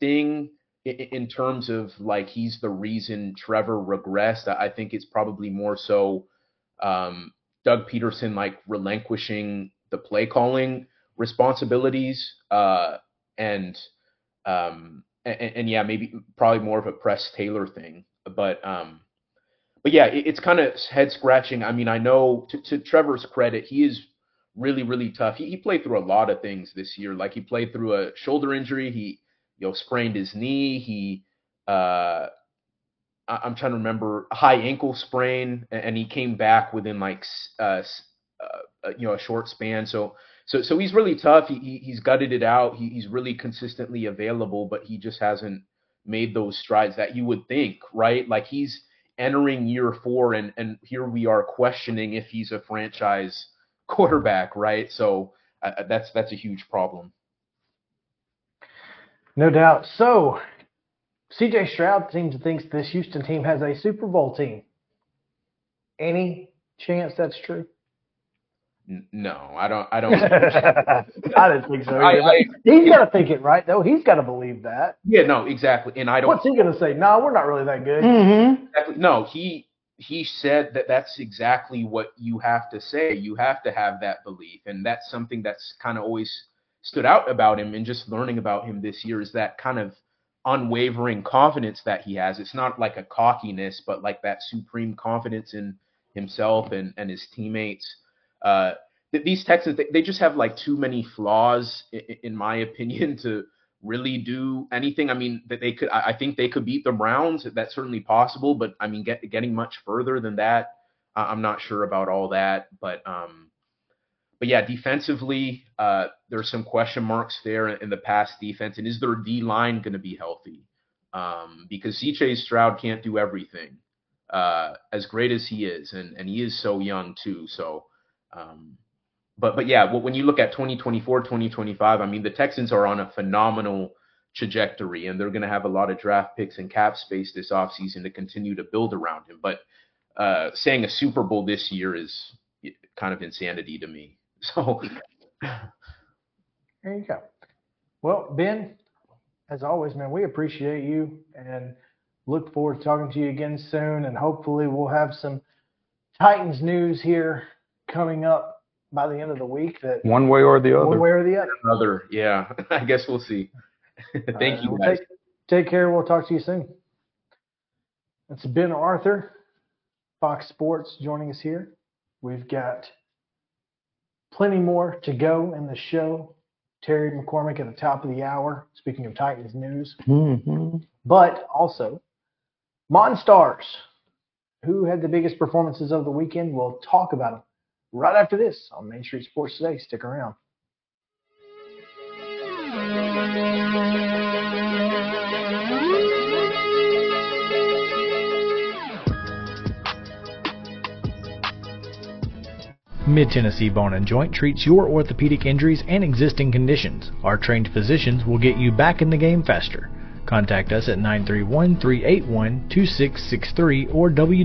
S4: thing in, in terms of like he's the reason Trevor regressed. I I think it's probably more so um, Doug Pederson like relinquishing the play calling responsibilities uh, and um, and, and yeah, maybe probably more of a Press Taylor thing. But um, but yeah, it, it's kind of head scratching. I mean, I know to, to Trevor's credit, he is really really tough. He, he played through a lot of things this year. Like he played through a shoulder injury. He you know sprained his knee. He uh, I- I'm trying to remember high ankle sprain, a- and he came back within like uh, uh, uh, you know a short span. So so so he's really tough. He, he he's gutted it out. He, he's really consistently available, but he just hasn't made those strides that you would think, right? Like he's entering year four, and and here we are questioning if he's a franchise quarterback, right? So uh, uh, that's that's a huge problem.
S1: No doubt. So, CJ Stroud seems to think this Houston team has a Super Bowl team. Any chance that's true?
S4: No, I don't. I don't.
S1: I didn't think so.
S4: I- I-
S1: but he's got to think it right, though. He's got to believe that.
S4: yeah, no, exactly. And I don't.
S1: What's he going to say? No, we're not really that good.
S2: Mm-hmm.
S4: Exactly. No, he he said that that's exactly what you have to say. You have to have that belief, and that's something that's kind of always stood out about him. And just learning about him this year is that kind of unwavering confidence that he has. It's not like a cockiness, but like that supreme confidence in himself and and his teammates. Uh, th- these Texans, they, they just have like too many flaws, in, in my opinion, to really do anything. I mean, that they could. I think they could beat the Browns. That's certainly possible. But I mean, get, getting much further than that, I- I'm not sure about all that. But um, but yeah, defensively, uh, there's some question marks there in the pass defense. And is their D line going to be healthy? Um, because CJ Stroud can't do everything, uh, as great as he is, and and he is so young too. So. Um, but but yeah, when you look at 2024, 2025, I mean the Texans are on a phenomenal trajectory, and they're going to have a lot of draft picks and cap space this offseason to continue to build around him. But uh, saying a Super Bowl this year is kind of insanity to me. So
S1: There you go. Well, Ben, as always, man, we appreciate you and look forward to talking to you again soon. And hopefully, we'll have some Titans news here coming up by the end of the week. That
S2: One way or the other.
S1: one way or the other.
S4: Another, yeah. I guess we'll see. Thank
S1: All right,
S4: you,
S1: well,
S4: guys.
S1: Take, take care. We'll talk to you soon. It's Ben Arthur, Fox Sports, joining us here. We've got plenty more to go in the show. Terry McCormick at the top of the hour, speaking of Titans news,
S2: Mhm.
S1: but also Monstars, who had the biggest performances of the weekend. We'll talk about them right after this on Main Street Sports Today. Stick around.
S5: Mid Tennessee Bone and Joint treats your orthopedic injuries and existing conditions. Our trained physicians will get you back in the game faster. Contact us at 931 381 2663 or www.mtbj.net.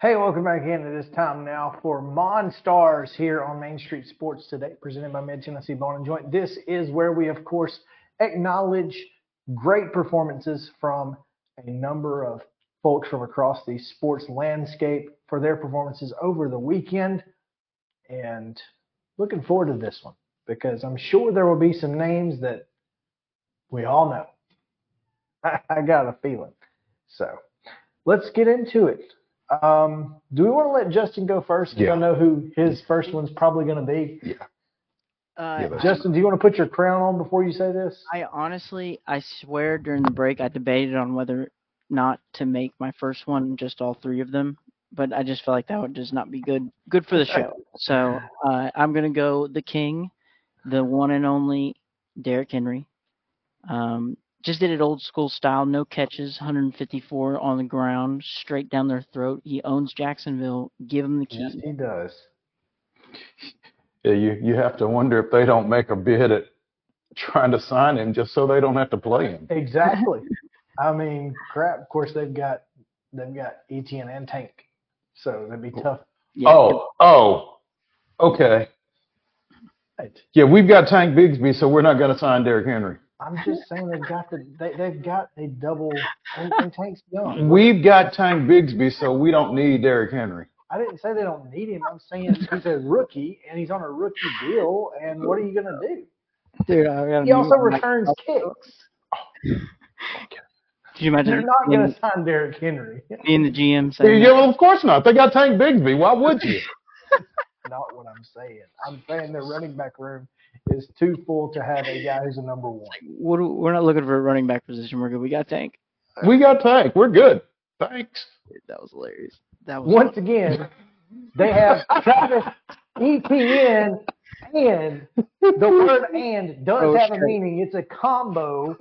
S1: Hey, welcome back in. It is time now for Monstars here on Main Street Sports today, presented by Mid Tennessee Bone and Joint. This is where we, of course, acknowledge great performances from a number of folks from across the sports landscape for their performances over the weekend. And looking forward to this one because I'm sure there will be some names that we all know. I got a feeling. So let's get into it. Um, do we want to let Justin go first? 'Cause
S2: Yeah.
S1: I know who his first one's probably going to be.
S2: Yeah.
S6: Uh,
S2: Yeah,
S1: Justin, do you want to put your crown on before you say this?
S6: I honestly, I swear during the break, I debated on whether not to make my first one just all three of them, but I just feel like that would just not be good good for the show. So uh, I'm gonna go the king, the one and only Derrick Henry. Um, just did it old school style, no catches, 154 on the ground, straight down their throat. He owns Jacksonville. Give him the key.
S1: Yes, he does.
S2: Yeah, you you have to wonder if they don't make a bid at trying to sign him just so they don't have to play him.
S1: Exactly. I mean, crap. Of course, they've got they've got Etienne and Tank, so that'd be tough.
S6: Yeah,
S2: Oh, oh, okay.
S1: Right.
S2: Yeah, we've got Tank Bigsby, so we're not going to sign Derrick Henry.
S1: I'm just saying they've got the they they've got a double and, and Tank's young.
S2: We've got Tank Bigsby, so we don't need Derrick Henry.
S1: I didn't say they don't need him. I'm saying he's a rookie and he's on a rookie deal. And what are you gonna do?
S6: dude,
S1: He also
S6: mute my-
S1: returns kicks.
S6: Could you imagine
S1: They're not gonna sign Derrick Henry.
S6: being the GM
S2: Yeah,
S6: saying,
S2: yeah, well, of course not. They got Tank Bigsby. Why would you?
S1: Not what I'm saying. I'm saying their running back room is too full to have a guy who's a number one.
S6: what we're not looking for a running back position. We're good. We got Tank.
S2: We got Tank. We're good. Thanks.
S6: That was hilarious. That was
S1: Once again, they have Travis Etienne and the word and does
S6: Oh,
S1: have a meaning. It's a combo.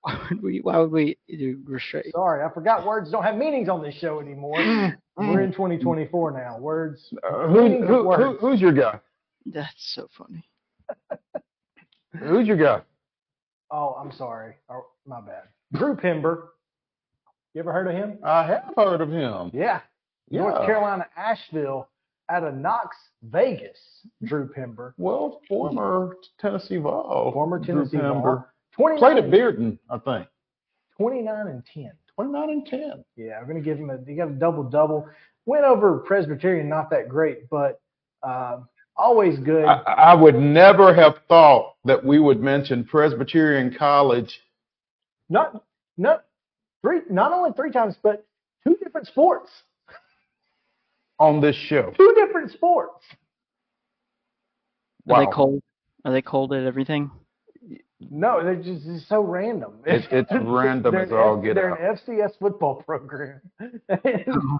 S6: why would we? Why would we do restrict?
S1: Sorry, I forgot words don't have meanings on this show anymore. We're in 2024 now. Words.
S2: Uh, who,
S1: meanings of
S2: who, who,
S1: words.
S2: who's your guy?
S6: That's so funny.
S2: Who's your guy?
S1: Oh, I'm sorry. Oh, my bad. Drew Pember. You ever heard of him?
S2: I have heard of him.
S1: Yeah.
S2: yeah.
S1: North Carolina, Asheville, out of Knox, Vegas. Drew Pember.
S2: Well, former Tennessee Vol.
S1: Former Tennessee Vol.
S2: Pember.
S1: 29,
S2: Played at Bearden, I think.
S1: 29 and 10.
S2: 29 and 10.
S1: Yeah, I'm going to give him a, he got a double double. Went over Presbyterian, not that great, but um, always good.
S2: I, I would never have thought that we would mention Presbyterian College.
S1: not, not, three, not only three times, but two different sports.
S2: on this show.
S1: Two different sports.
S2: Wow.
S6: Are they cold? Are they cold at everything?
S1: No, they're just it's so random.
S2: It- it's random
S1: They're
S2: as
S1: an
S2: all
S1: F-
S2: get
S1: They're
S2: out.
S1: an FCS football program.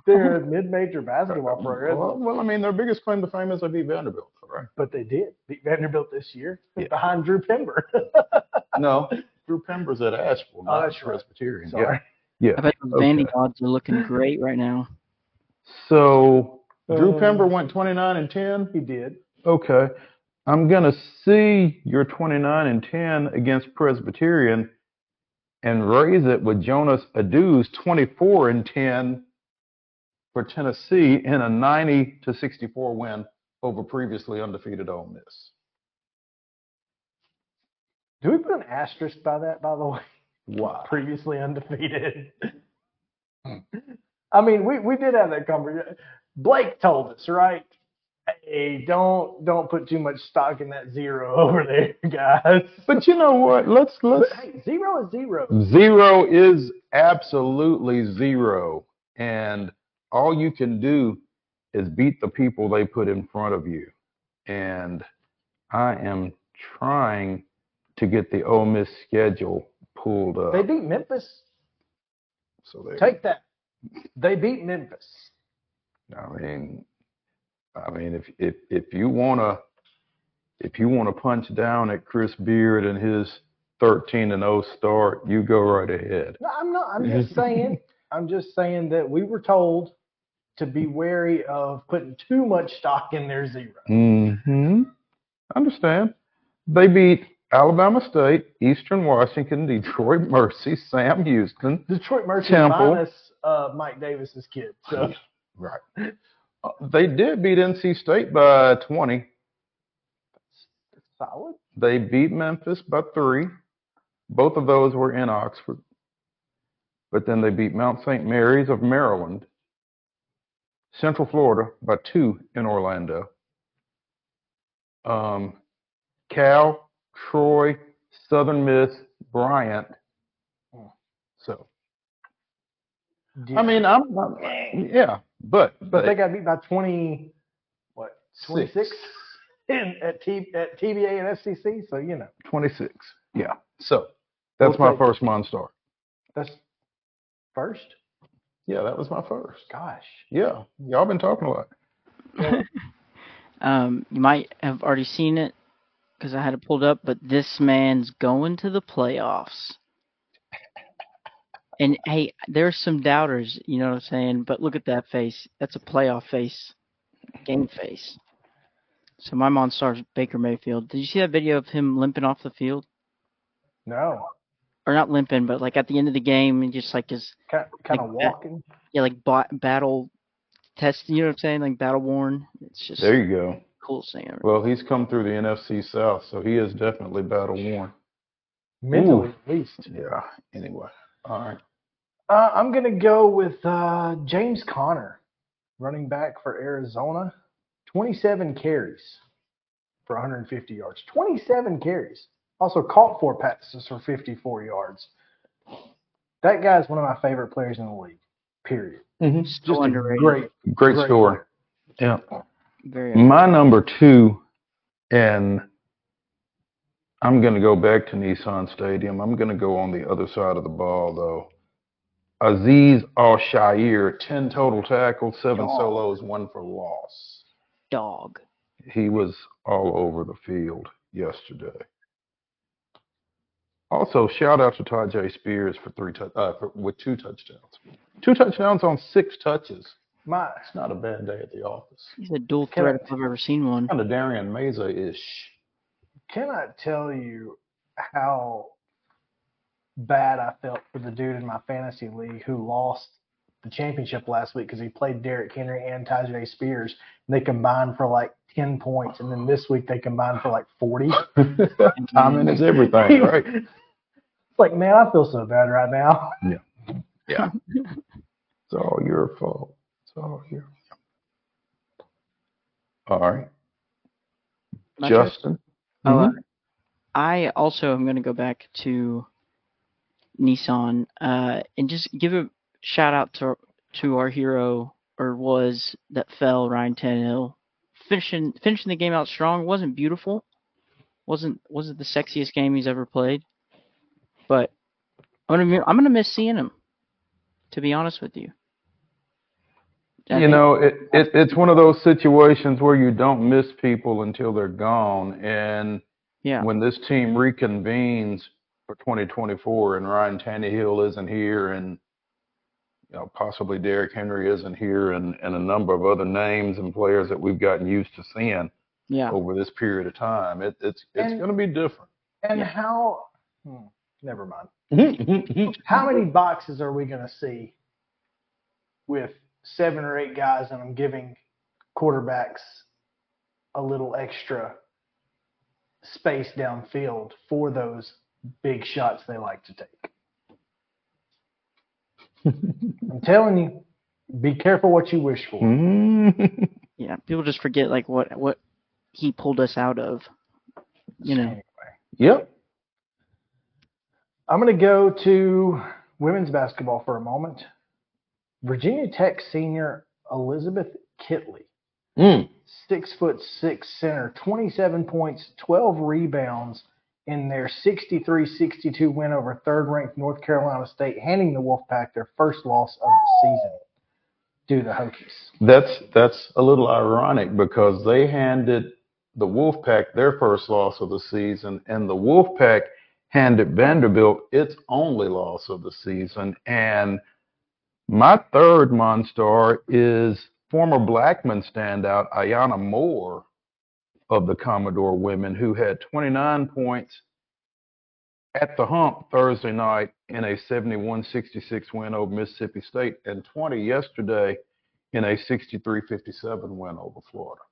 S1: they're a mid-major basketball program,
S2: Well, well, I mean, their biggest claim to fame is they beat Vanderbilt, right?
S1: but they did beat Vanderbilt this year
S2: Yeah.
S1: behind Drew Pember.
S2: No, Drew Pember's at Asheville,
S1: Oh,
S2: not
S1: that's right.
S2: Presbyterian.
S1: Sorry.
S2: Yeah.
S6: I bet those
S2: Okay.
S6: Vandy odds are looking great right now.
S2: So Drew
S1: Uh,
S2: Pember went 29 and 10.
S1: He did.
S2: Okay. I'm going to see your 29 and 10 against Presbyterian and raise it with Jonas Aidoo's 24 and 10 for Tennessee in a 90 to 64 win over previously undefeated Ole Miss.
S1: Do we put an asterisk by that, by the way?
S2: Wow.
S1: Previously undefeated. Hmm. I mean, we, we did have that conversation. Blake told us, right? Hey, don't don't put too much stock in that zero over there, guys.
S2: But you know what? Let's let's
S1: But hey, zero is zero.
S2: Zero is absolutely zero. And all you can do is beat the people they put in front of you. And I am trying to get the Ole Miss schedule pulled up.
S1: They beat Memphis.
S2: so they,
S1: Take that. They beat Memphis.
S2: I mean, I mean, if if if you wanna if you wanna punch down at Chris Beard and his 13 and 0 start, you go right ahead.
S1: No, I'm not. I'm just saying. I'm just saying that we were told to be wary of putting too much stock in their zero.
S2: Mm-hmm. Understand. They beat Alabama State, Eastern Washington, Detroit Mercy, Sam Houston.
S1: Detroit Mercy
S2: Temple.
S1: minus uh, Mike Davis's kid. So
S2: Right. They did beat NC State by 20.
S1: solid.
S2: They beat Memphis by three. Both of those were in Oxford. But then they beat Mount St. Mary's of Maryland, Central Florida by two in Orlando. Um, Cal, Troy, Southern Miss, Bryant. So, I mean, I'm, I'm- yeah, but,
S1: but they got beat by 20. What? 26 in at T at TBA and SCC. So you know
S2: 26. Yeah. So that's
S1: We'll
S2: my
S1: take-
S2: first Monstar.
S1: that's first.
S2: Yeah, that was my first.
S1: Gosh.
S2: Yeah, y'all been talking a lot.
S6: Um, you might have already seen it because I had it pulled up, but this man's going to the playoffs. And hey, there's some doubters, you know what I'm saying? But look at that face. That's a playoff face, game face. So my Monstar is Baker Mayfield. Did you see that video of him limping off the field?
S1: No,
S6: Or not limping, but like at the end of the game, and just like his
S1: kind kind of
S6: Like that.
S1: walking.
S6: yeah, like ba- battle test. You know what I'm saying? Like battle worn. It's just
S2: There you go.
S6: cool seeing it.
S2: Well, he's come through the NFC South, so he is definitely battle worn.
S1: Mentally, at least.
S2: Yeah. Anyway. All right.
S1: Uh, I'm going to go with uh, James Conner, running back for Arizona. 27 carries for 150 yards. 27 carries. Also caught four passes for 54 yards. That guy's one of my favorite players in the league. Period.
S2: Mm-hmm.
S1: Just
S6: So
S1: a
S6: underrated.
S1: great,
S2: Great,
S1: great
S2: story.
S1: player.
S2: Yeah.
S6: Very.
S2: My number two, and I'm going to go back to Nissan Stadium. I'm going to go on the other side of the ball, though. Aziz Al Shair, 10 total tackles, seven
S1: Dog.
S2: solos, one for loss.
S6: dog.
S2: He was all over the field yesterday. Also, shout out to Tyjae Spears for three tou- uh, for, with two touchdowns. Two touchdowns on six touches.
S1: My,
S2: It's not a bad day at the office.
S6: He's a dual threat if I've ever seen one.
S2: Kind of Darian Meza ish.
S1: Cannot tell you how bad I felt for the dude in my fantasy league who lost the championship last week because he played Derrick Henry and Tyjae Spears. And they combined for like 10 points. And then this week they combined for like 40.
S2: Timing is everything, right?
S1: It's like, man, I feel so bad right now.
S2: Yeah. Yeah. it's all your fault. It's all your fault. All right.
S6: My turn? Oh, uh. I also am going to go back to Nissan uh, and just give a shout out to to our hero or was that fell Ryan Tannehill. Finishing finishing the game out strong. Wasn't beautiful. Wasn't wasn't the sexiest game he's ever played. But I'm gonna I'm gonna miss seeing him to be honest with you
S2: you
S6: think-
S2: know, it, it it's one of those situations where you don't miss people until they're gone. And
S6: yeah
S2: when this team reconvenes for 2024 and Ryan Tannehill isn't here and you know possibly Derrick Henry isn't here and, and a number of other names and players that we've gotten used to seeing
S6: yeah
S2: over this period of time, it, it's it's going to be different.
S1: And how, hmm, never mind. How many boxes are we going to see with seven or eight guys and I'm giving quarterbacks a little extra space downfield for those big shots they like to take? I'm telling you, be careful what you wish for.
S2: Mm.
S6: yeah people just forget like what what he pulled us out of you know
S1: Anyway,
S2: yep.
S1: I'm going to go to women's basketball for a moment. Virginia Tech senior Elizabeth Kitley
S2: Mm.
S1: six foot six center, 27 points, 12 rebounds in their 63-62 win over third-ranked North Carolina State, handing the Wolfpack their first loss of the season due to the Hokies.
S2: That's that's a little ironic because they handed the Wolfpack their first loss of the season, and the Wolfpack handed Vanderbilt its only loss of the season. And my third Monstar is former Blackman standout Iyana Moore of the Commodore women, who had 29 points at the hump Thursday night in a 71 66 win over Mississippi State, and 20 yesterday in a 63 57 win over Florida.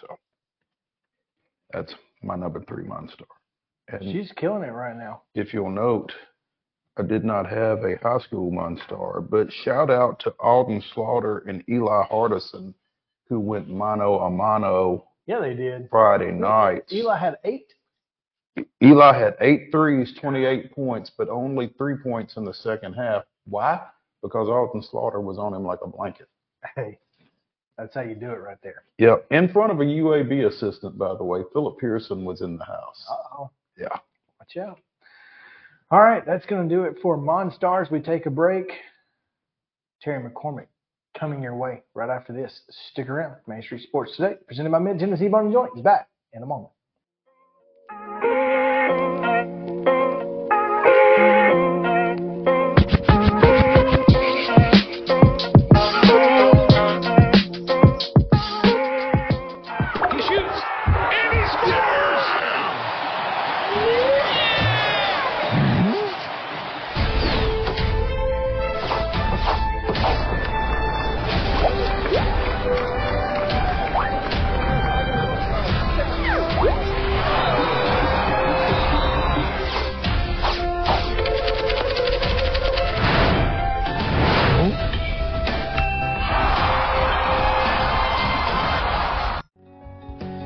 S2: So that's my number three Monstar. And
S1: She's killing it right now.
S2: if you'll note, I did not have a high school Monstar, but shout out to Alden Slaughter and Eli Hardison, who went mano a mano
S1: Yeah, they did.
S2: Friday night.
S1: Eli had eight.
S2: Eli had eight threes, 28 points, but only three points in the second half. Why? Because Alden Slaughter was on him like a blanket.
S1: Hey, that's how you do it right there.
S2: Yeah, In front of a UAB assistant, by the way. Philip Pearson was in the house.
S1: Uh-oh.
S2: Yeah.
S1: Watch out. All right, that's going to do it for Monstars. We take a break. Terry McCormick coming your way right after this. Stick around. Main Street Sports Today, presented by Mid Tennessee Bone Joint, is back in a moment.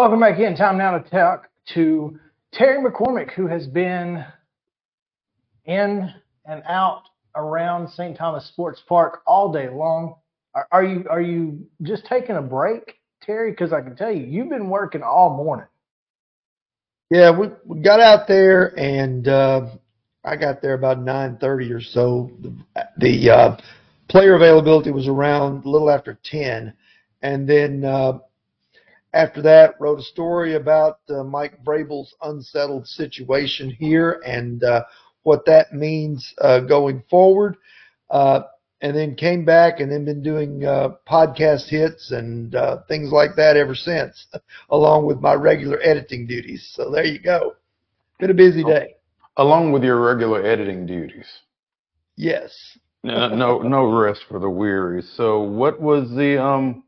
S1: Welcome back in. Time now to talk to Terry McCormick, who has been in and out around St. Thomas Sports Park all day long. Are, are you are you just taking a break, Terry? Because I can tell you, you've been working all morning.
S7: Yeah, we, we got out there and uh, I got there about 9:30 or so. The, the uh, player availability was around a little after 10, and then uh, after that, wrote a story about uh, Mike Vrabel's unsettled situation here and uh, what that means uh, going forward. Uh, and then came back and then been doing uh, podcast hits and uh, things like that ever since, along with my regular editing duties. So there you go. Been a busy day.
S2: Along with your regular editing duties.
S7: Yes.
S2: No, no, no rest for the weary. So, what was the um,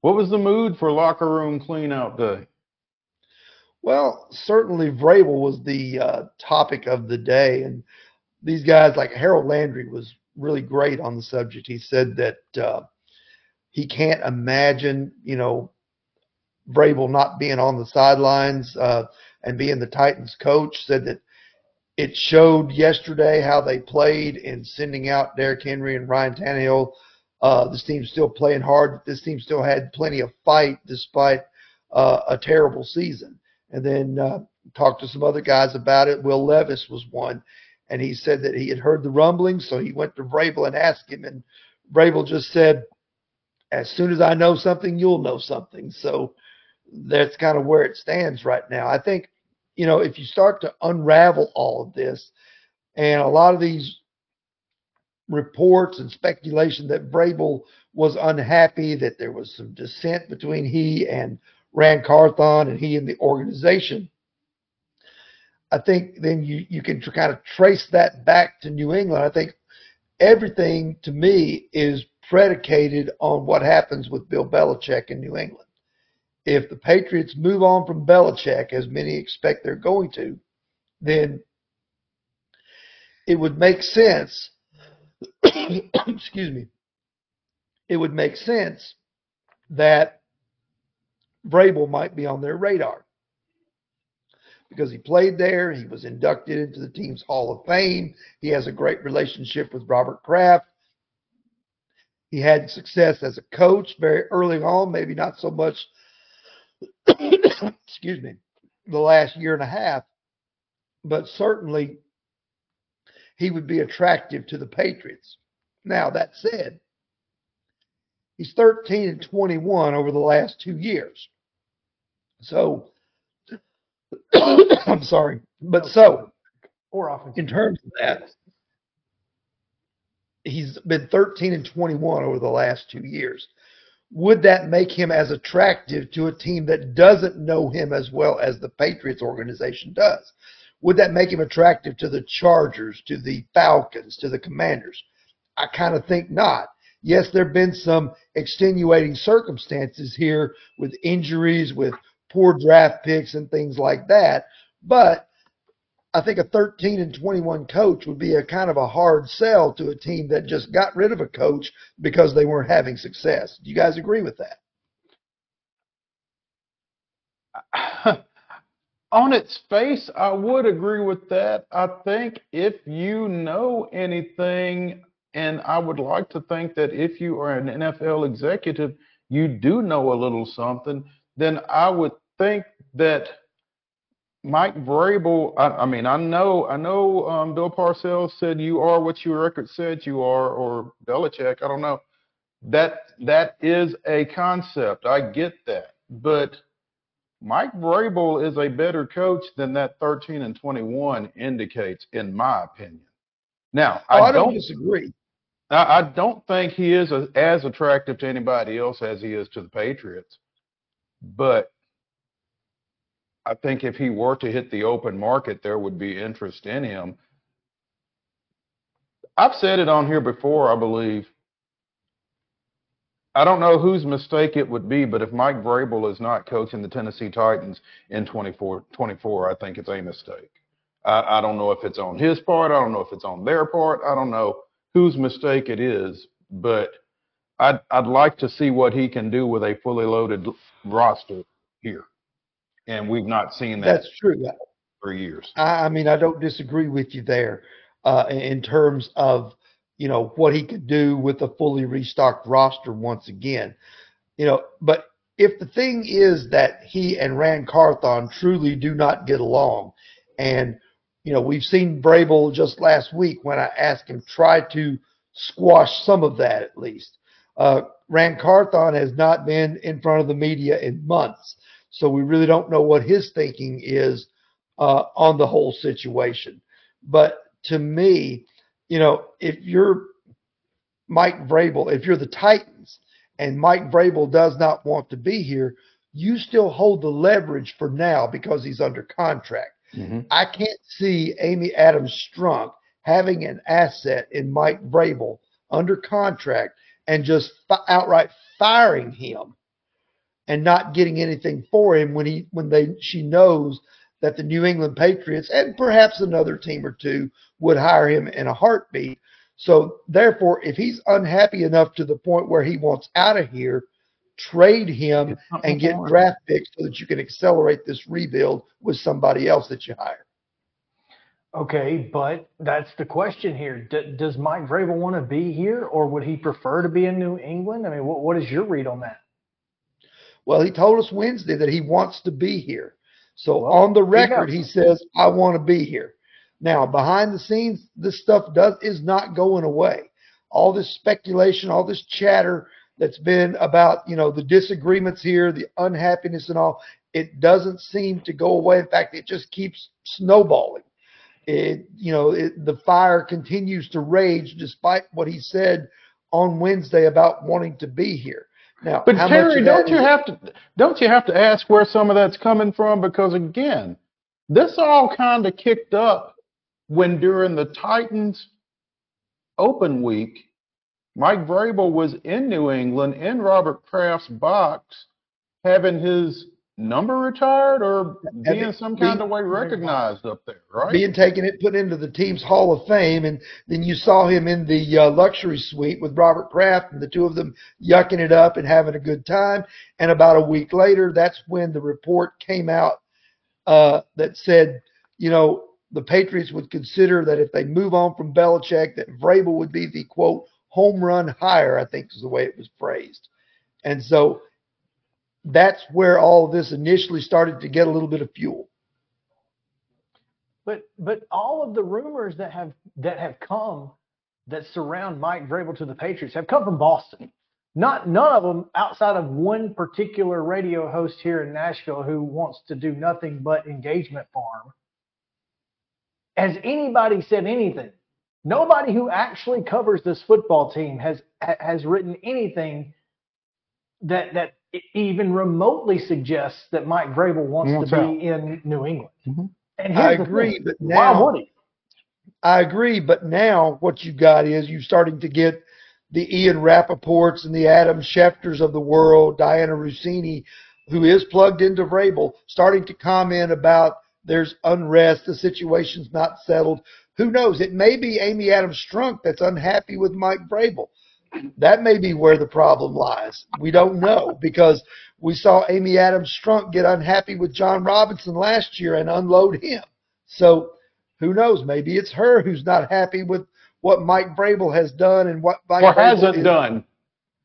S2: what was the mood for locker room cleanout day?
S7: Well, certainly Vrabel was the uh, topic of the day, and these guys like Harold Landry was really great on the subject. He said that uh, he can't imagine, you know, Vrabel not being on the sidelines uh, and being the Titans coach. Said that it showed yesterday how they played in sending out Derrick Henry and Ryan Tannehill. Uh, this team's still playing hard. This team still had plenty of fight despite uh, a terrible season. And then uh, talked to some other guys about it. Will Levis was one and he said that he had heard the rumblings, so he went to Vrabel and asked him, and Vrabel just said, "As soon as I know something, you'll know something." So that's kind of where it stands right now. I think, you know, if you start to unravel all of this, and a lot of these reports and speculation that Vrabel was unhappy, that there was some dissent between he and Ran Carthon and he and the organization I think then you, you can tr- kind of trace that back to New England. I think everything to me is predicated on what happens with Bill Belichick in New England. If the Patriots move on from Belichick, as many expect they're going to, then it would make sense. excuse me. It would make sense that Vrabel might be on their radar because he played there. He was inducted into the team's Hall of Fame. He has a great relationship with Robert Kraft. He had success as a coach very early on, maybe not so much, excuse me, the last year and a half, but certainly he would be attractive to the Patriots. Now, that said, he's 13 and 21 over the last two years. So I'm sorry. But so,
S1: or
S7: in terms of that, he's been 13 and 21 over the last two years. Would that make him as attractive to a team that doesn't know him as well as the Patriots organization does? Would that make him attractive to the Chargers, to the Falcons, to the Commanders? I kind of think not. Yes, there have been some extenuating circumstances here with injuries, with poor draft picks and things like that. But I think a 13 and 21 coach would be a kind of a hard sell to a team that just got rid of a coach because they weren't having success. Do you guys agree with that?
S2: On its face, I would agree with that. I think if you know anything, and I would like to think that if you are an NFL executive, you do know a little something, then I would think that Mike Vrabel. I, I mean, I know, I know. Um, Bill Parcells said you are what your record said you are, or Belichick. I don't know. That that is a concept. I get that, but Mike Vrabel is a better coach than that 13 and 21 indicates, in my opinion. Now,
S7: Oh, I,
S2: I
S7: don't,
S2: don't
S7: disagree.
S2: I, I don't think he is a, as attractive to anybody else as he is to the Patriots. But I think if he were to hit the open market, there would be interest in him. I've said it on here before, I believe. I don't know whose mistake it would be, but if Mike Vrabel is not coaching the Tennessee Titans in 24, 24 I think it's a mistake. I, I don't know if it's on his part. I don't know if it's on their part. I don't know whose mistake it is, but I'd I'd like to see what he can do with a fully loaded roster here, and we've not seen that
S7: That's true.
S2: for years.
S7: I, I mean, I don't disagree with you there uh, in- in terms of you know what he could do with a fully restocked roster once again. You know, but if the thing is that he and Ran Carthon truly do not get along, and you know we've seen Vrabel just last week when I asked him try to squash some of that at least. Uh, Ran Carthon has not been in front of the media in months, so we really don't know what his thinking is uh, on the whole situation. But to me, you know, if you're Mike Vrabel, if you're the Titans and Mike Vrabel does not want to be here, you still hold the leverage for now because he's under contract.
S2: Mm-hmm.
S7: I can't see Amy Adams Strunk having an asset in Mike Vrabel under contract and just fi- outright firing him and not getting anything for him when he when they she knows that the New England Patriots and perhaps another team or two would hire him in a heartbeat. So therefore, if he's unhappy enough to the point where he wants out of here, trade him and get draft picks so that you can accelerate this rebuild with somebody else that you hire.
S1: Okay, but that's the question here. D- does Mike Vrabel want to be here, or would he prefer to be in New England? I mean, what, what is your read on that?
S7: Well, he told us Wednesday that he wants to be here. So on the record, he says, "I want to be here." Now, behind the scenes, this stuff does is not going away. All this speculation, all this chatter that's been about, you know, the disagreements here, the unhappiness and all, it doesn't seem to go away. In fact, it just keeps snowballing. It, you know, it, the fire continues to rage despite what he said on Wednesday about wanting to be here. Now,
S2: But Terry, don't you
S7: is-
S2: have to don't you have to ask where some of that's coming from? Because again, this all kind of kicked up when during the Titans open week, Mike Vrabel was in New England in Robert Kraft's box, having his number retired or being some kind
S7: being-
S2: of way recognized up there, right?
S7: being taken it put into the team's Hall of Fame, and then you saw him in the uh, luxury suite with Robert Kraft, and the two of them yucking it up and having a good time. And about a week later, that's when the report came out uh, that said, you know, the Patriots would consider that if they move on from Belichick, that Vrabel would be the quote home run hire. I think is the way it was phrased, and so that's where all this initially started to get a little bit of fuel.
S1: But but all of the rumors that have that have come that surround Mike Vrabel to the Patriots have come from Boston. Not none of them outside of one particular radio host here in Nashville who wants to do nothing but engagement farm. Has anybody said anything? Nobody who actually covers this football team has has written anything that that even remotely suggests that Mike Vrabel wants,
S2: Wants
S1: to be in New England. Mm-hmm. And
S7: I agree,
S1: thing.
S7: but
S1: why
S7: now
S1: would he?
S7: I agree, but now what you've got is you're starting to get the Ian Rappaports and the Adam Schefters of the world, Dianna Russini, who is plugged into Vrabel, starting to comment about there's unrest, the situation's not settled. Who knows? It may be Amy Adams Strunk that's unhappy with Mike Vrabel. That may be where the problem lies. We don't know because we saw Amy Adams Strunk get unhappy with Jon Robinson last year and unload him. So who knows? Maybe it's her who's not happy with what Mike Vrabel has done and what Mike
S2: or
S7: Vrabel
S2: hasn't
S7: is-
S2: done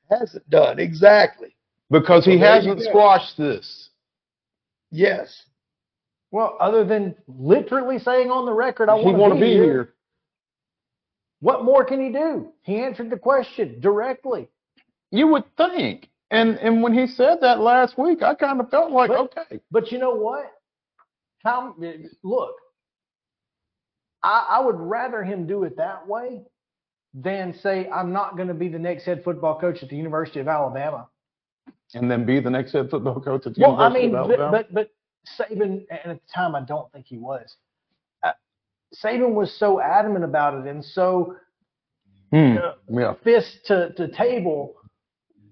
S7: Hasn't done exactly.
S2: because he
S7: Well, there you
S2: hasn't squashed this.
S7: Yes.
S1: Well, other than literally saying on the record, I want
S2: want
S1: to
S2: to be
S1: here,
S2: here.
S1: What more can he do? He answered the question directly.
S2: You would think. And and when he said that last week, I kind of felt like,
S1: But-
S2: okay,
S1: But you know what? How look? I, I would rather him do it that way than say I'm not going to be the next head football coach at the University of Alabama.
S2: And then be the next head football coach at the
S1: Well, I mean,
S2: of
S1: but, but but Saban, and at the time I don't think he was. Saban was so adamant about it and so
S2: Hmm,
S1: uh,
S2: yeah.
S1: fist to, to table,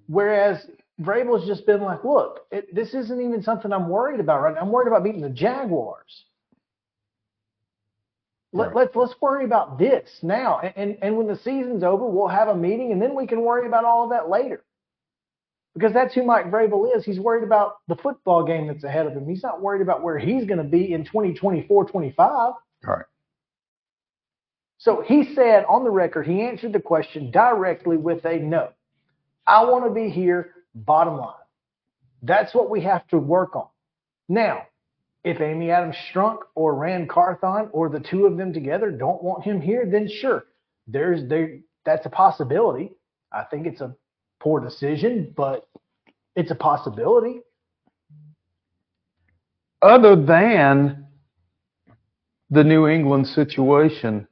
S1: whereas Vrabel's just been like, look, it, this isn't even something I'm worried about right now. I'm worried about beating the Jaguars. Let,
S2: Right.
S1: let's let's worry about this now, and, and and when the season's over, we'll have a meeting, and then we can worry about all of that later. Because that's who Mike Vrabel is. He's worried about the football game that's ahead of him. He's not worried about where he's going to be in 2024, 25.
S2: Right.
S1: So he said on the record, he answered the question directly with a no. I want to be here, bottom line. That's what we have to work on. Now, if Amy Adams Strunk or Ran Carthon or the two of them together don't want him here, then sure, there's there that's a possibility. I think it's a poor decision, but it's a possibility.
S2: Other than the New England situation,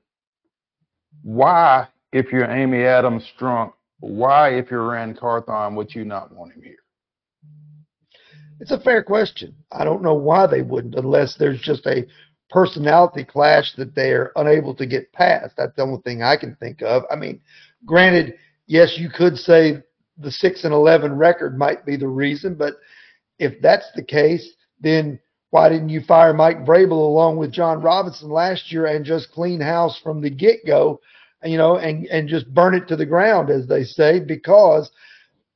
S2: why, if you're Amy Adams Strunk, why, if you're Ran Carthon, would you not want him here?
S7: It's a fair question. I don't know why they wouldn't, unless there's just a personality clash that they're unable to get past. That's the only thing I can think of. I mean, granted, yes, you could say the six and eleven record might be the reason, but if that's the case, then why didn't you fire Mike Vrabel along with Jon Robinson last year and just clean house from the get go, you know, and and just burn it to the ground, as they say, because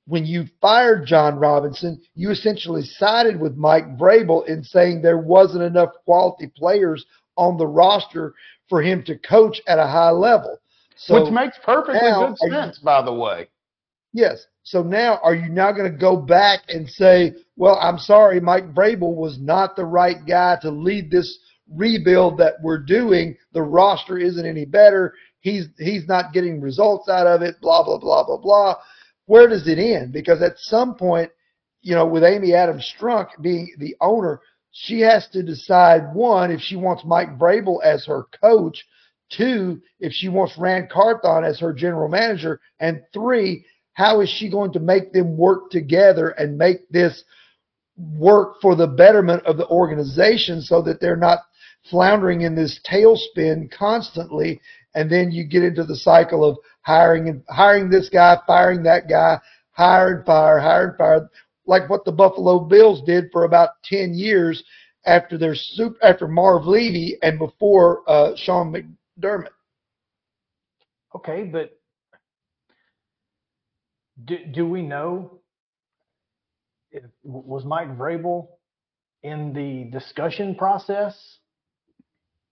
S7: when you fired Jon Robinson, you essentially sided with Mike Vrabel in saying there wasn't enough quality players on the roster for him to coach at a high level. So
S2: Which makes perfectly
S7: now,
S2: good
S7: are you-
S2: sense, by the way.
S7: Yes. So now, are you now going to go back and say, "Well, I'm sorry, Mike Vrabel was not the right guy to lead this rebuild that we're doing. The roster isn't any better. He's he's not getting results out of it. Blah blah blah blah blah." Where does it end? Because at some point, you know, with Amy Adams Strunk being the owner, she has to decide one if she wants Mike Vrabel as her coach, two if she wants Ran Carthon as her general manager, and three how is she going to make them work together and make this work for the betterment of the organization so that they're not floundering in this tailspin constantly? And then you get into the cycle of hiring and hiring this guy firing that guy hire and fire hire and fire like what the buffalo bills did for about 10 years after their soup after marv levy and before uh, sean mcdermott.
S1: Okay, but do, do we know if, was Mike Vrabel in the discussion process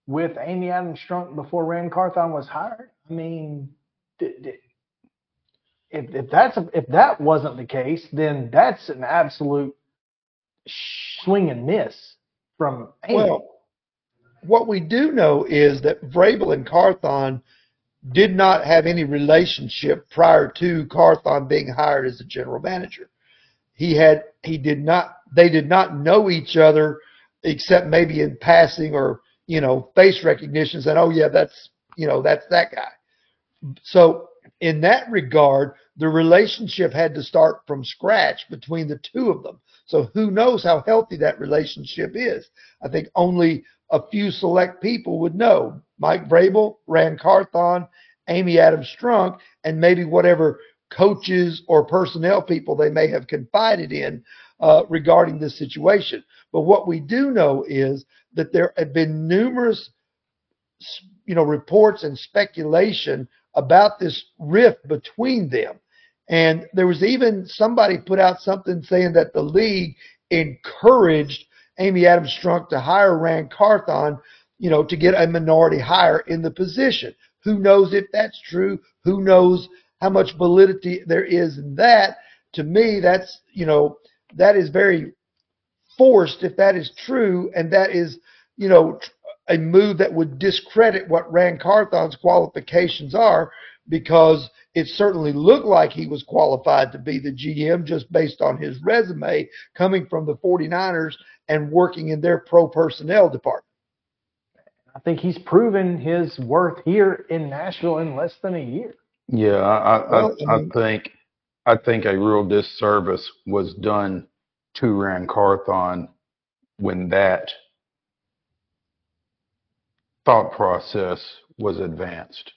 S1: with Amy Adams Strunk before Ran Carthon was hired? I mean, d- d- if if that's if that wasn't the case, then that's an absolute swing and miss from Amy.
S7: Well, what we do know is that Vrabel and Carthon did not have any relationship prior to Carthon being hired as the general manager. He had he did not they did not know each other except maybe in passing or you know face recognition and oh yeah that's you know that's that guy. So in that regard, the relationship had to start from scratch between the two of them. So who knows how healthy that relationship is? I think only a few select people would know. Mike Vrabel, Ran Carthon, Amy Adams Strunk, and maybe whatever coaches or personnel people they may have confided in uh, regarding this situation. But what we do know is that there have been numerous, you know, reports and speculation about this rift between them. And there was even somebody put out something saying that the league encouraged Amy Adams Strunk to hire Ran Carthon, you know, to get a minority hire in the position. Who knows if that's true? Who knows how much validity there is in that? To me, that's, you know, that is very forced if that is true. And that is, you know, a move that would discredit what Ran Carthon's qualifications are because it certainly looked like he was qualified to be the GM just based on his resume coming from the 49ers and working in their pro personnel department.
S1: I think he's proven his worth here in Nashville in less than a year.
S2: Yeah, I, I,
S7: Well, I
S2: I, I think I think a real disservice was done to Ran Carthon when that thought process was advanced.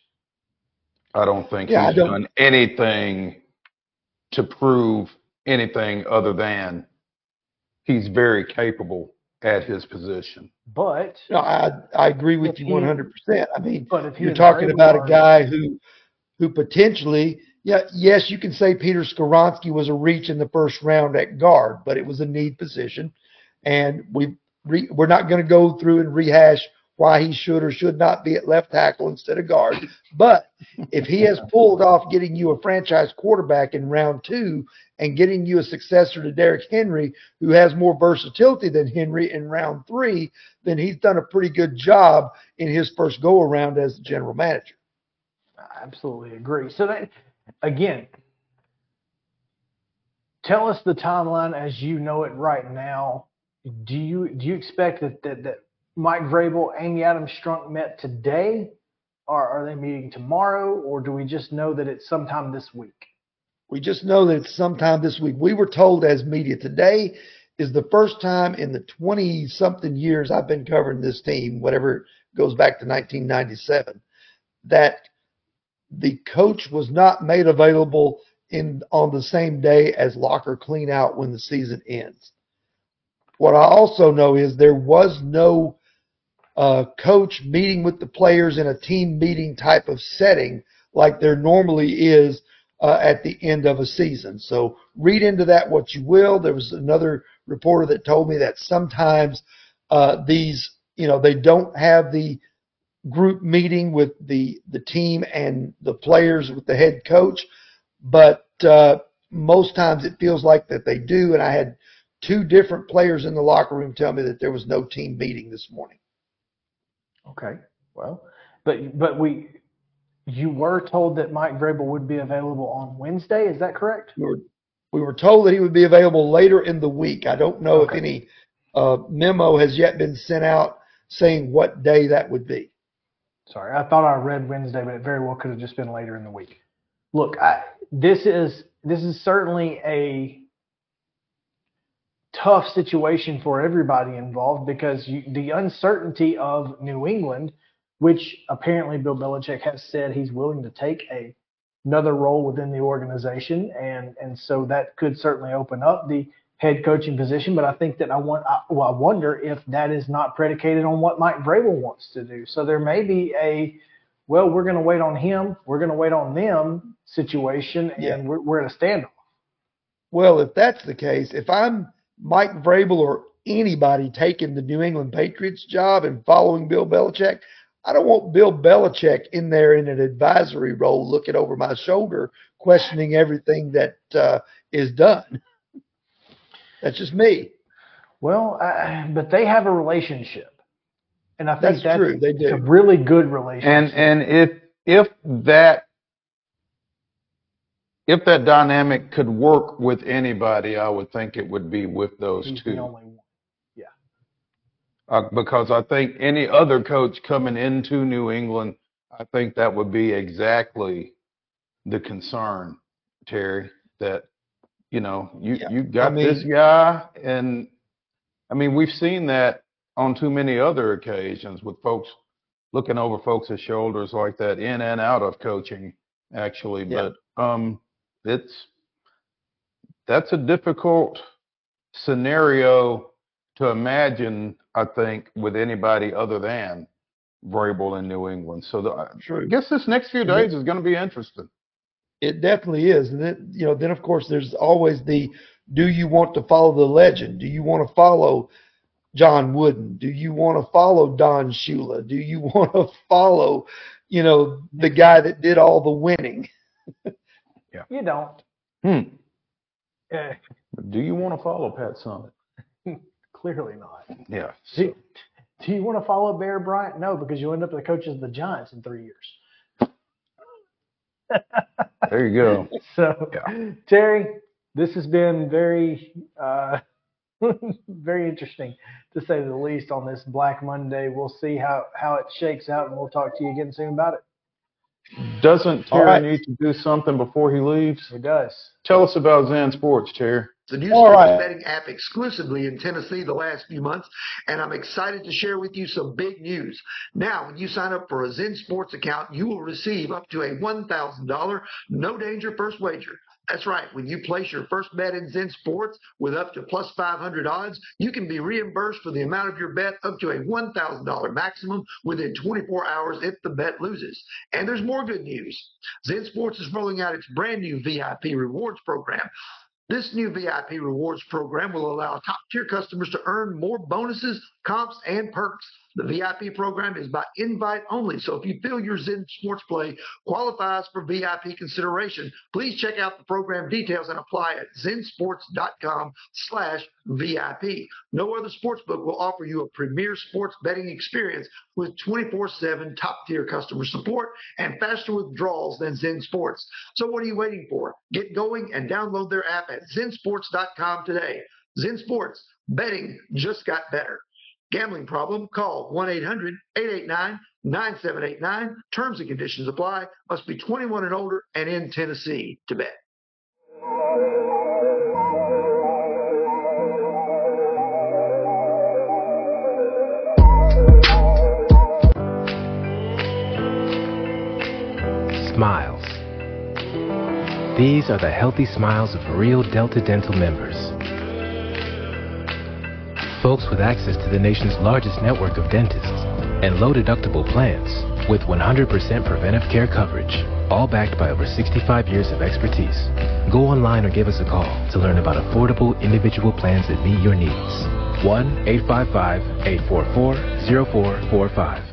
S2: I don't think
S7: Yeah,
S2: he's
S7: don't-
S2: done anything to prove anything other than he's very capable at his position.
S1: But
S7: No, I I agree with you 100%. I mean,
S1: but if
S7: you're talking about a guy who who potentially yeah yes you can say Peter Skoronski was a reach in the first round at guard but it was a need position and we re, we're not going to go through and rehash why he should or should not be at left tackle instead of guard but if he has pulled off getting you a franchise quarterback in round 2 and getting you a successor to Derrick Henry who has more versatility than Henry in round 3 then he's done a pretty good job in his first go around as the general manager
S1: I absolutely agree. So that again, tell us the timeline as you know it right now. Do you do you expect that that, that Mike Vrabel, Amy Adams Strunk met today, or are they meeting tomorrow, or do we just know that it's sometime this week?
S7: We just know that it's sometime this week. We were told as media today is the first time in the 20 something years I've been covering this team, whatever goes back to 1997, that the coach was not made available in on the same day as locker clean out when the season ends. What I also know is there was no uh, coach meeting with the players in a team meeting type of setting like there normally is uh, at the end of a season. So read into that what you will. There was another reporter that told me that sometimes uh, these, you know, they don't have the group meeting with the the team and the players with the head coach, but uh, most times it feels like that they do. And I had two different players in the locker room tell me that there was no team meeting this morning.
S1: Okay. Well, but but we you were told that Mike Vrabel would be available on Wednesday. Is that correct?
S7: We were we were told that he would be available later in the week. I don't know
S1: Okay.
S7: if any uh, memo has yet been sent out saying what day that would be.
S1: Sorry, I thought I read Wednesday, but it very well could have just been later in the week. Look, I, this is this is certainly a tough situation for everybody involved because you, the uncertainty of New England, which apparently Bill Belichick has said he's willing to take a another role within the organization, and and so that could certainly open up the head coaching position. But I think that I want, I, well, I wonder if that is not predicated on what Mike Vrabel wants to do. So there may be a, well, we're going to wait on him, we're going to wait on them situation, and
S7: Yeah.
S1: we're, we're at a standoff.
S7: Well, if that's the case, if I'm Mike Vrabel or anybody taking the New England Patriots job and following Bill Belichick, I don't want Bill Belichick in there in an advisory role looking over my shoulder, questioning everything that uh, is done. That's just me.
S1: Well, uh, but they have a relationship, and I think
S7: That's
S1: that's,
S7: true. They do a
S1: really good relationship.
S2: And and if if that if that dynamic could work with anybody, I would think it would be with those
S1: He's
S2: two.
S1: the only one.
S2: Uh, because I think any other coach coming into New England, I think that would be exactly the concern, Terry, that, you know, you,
S7: Yeah,
S2: you got
S7: I
S2: this guy. And I mean, we've seen that on too many other occasions with folks looking over folks' shoulders like that in and out of coaching, actually.
S7: Yeah.
S2: But um, it's, that's a difficult scenario to imagine, I think, with anybody other than Vrabel in New England. So the, I
S7: True.
S2: guess this next few days is going to be interesting.
S7: It definitely is. And then, you know, then of course there's always the do you want to follow the legend? Do you want to follow John Wooden? Do you want to follow Don Shula? Do you want to follow, you know, the guy that did all the winning?
S1: You don't.
S2: Hmm.
S1: Uh,
S2: Do you want to follow Pat Summitt?
S1: clearly not.
S2: Yeah.
S1: Do, do you want to follow Bear Bryant? No, because you end up the coaches of the Giants in three years.
S2: There you go.
S1: So, Terry, this has been very uh, very interesting to say the least on this Black Monday. We'll see how how it shakes out, and we'll talk to you again soon about it.
S2: Doesn't Terry
S7: right.
S2: need to do something before he leaves?
S1: It does.
S2: Tell us about Zen Sports, Terry.
S7: The new sports
S8: right.
S7: betting app exclusively in Tennessee the last few months, and I'm excited to share with you some big news. Now, when you sign up for a Zen Sports account, you will receive up to a $1,000 no danger first wager. That's right. When you place your first bet in Zen Sports with up to plus 500 odds, you can be reimbursed for the amount of your bet up to a $1,000 maximum within 24 hours if the bet loses. And there's more good news. Zen Sports is rolling out its brand new VIP rewards program. This new VIP rewards program will allow top tier customers to earn more bonuses, comps, and perks. The VIP program is by invite only, so if you feel your Zen Sports play qualifies for VIP consideration, please check out the program details and apply at zensports.com slash VIP. No other sportsbook will offer you a premier sports betting experience with 24-7 top-tier customer support and faster withdrawals than Zen Sports. So what are you waiting for? Get going and download their app at zensports.com today. Zen Sports, betting just got better. Gambling problem? Call 1-800-889-9789. Terms and conditions apply. Must be 21 and older and in Tennessee to bet.
S9: Smiles. These are the healthy smiles of real Delta Dental members. Folks with access to the nation's largest network of dentists and low deductible plans with 100% preventive care coverage, all backed by over 65 years of expertise. Go online or give us a call to learn about affordable individual plans that meet your needs. 1 855 844 0445.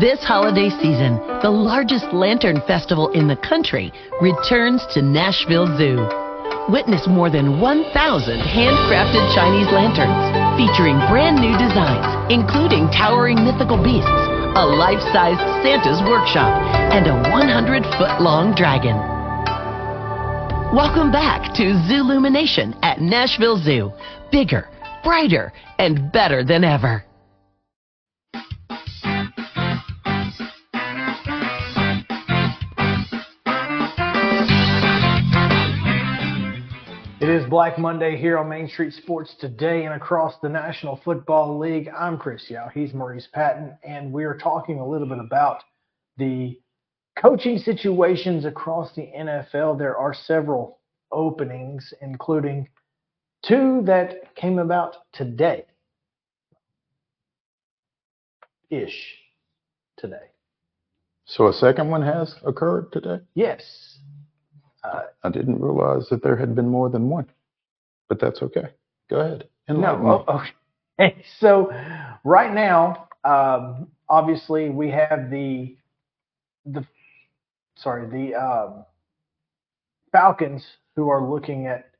S10: This holiday season, the largest lantern festival in the country returns to Nashville Zoo. Witness more than 1,000 handcrafted Chinese lanterns featuring brand new designs, including towering mythical beasts, a life-sized Santa's workshop, and a 100-foot-long dragon. Welcome back to Zoolumination at Nashville Zoo. Bigger, brighter, and better than ever.
S1: Black Monday here on Main Street Sports today and across the National Football League. I'm Chris Yao. He's Maurice Patton, and we're talking a little bit about the coaching situations across the NFL. There are several openings, including two that came about today. Ish. Today.
S2: So a second one has occurred today?
S1: Yes. Uh,
S2: I didn't realize that there had been more than one, but that's okay. Go ahead. Me.
S1: No, oh, okay. So right now, um, obviously we have the the sorry the um, Falcons who are looking at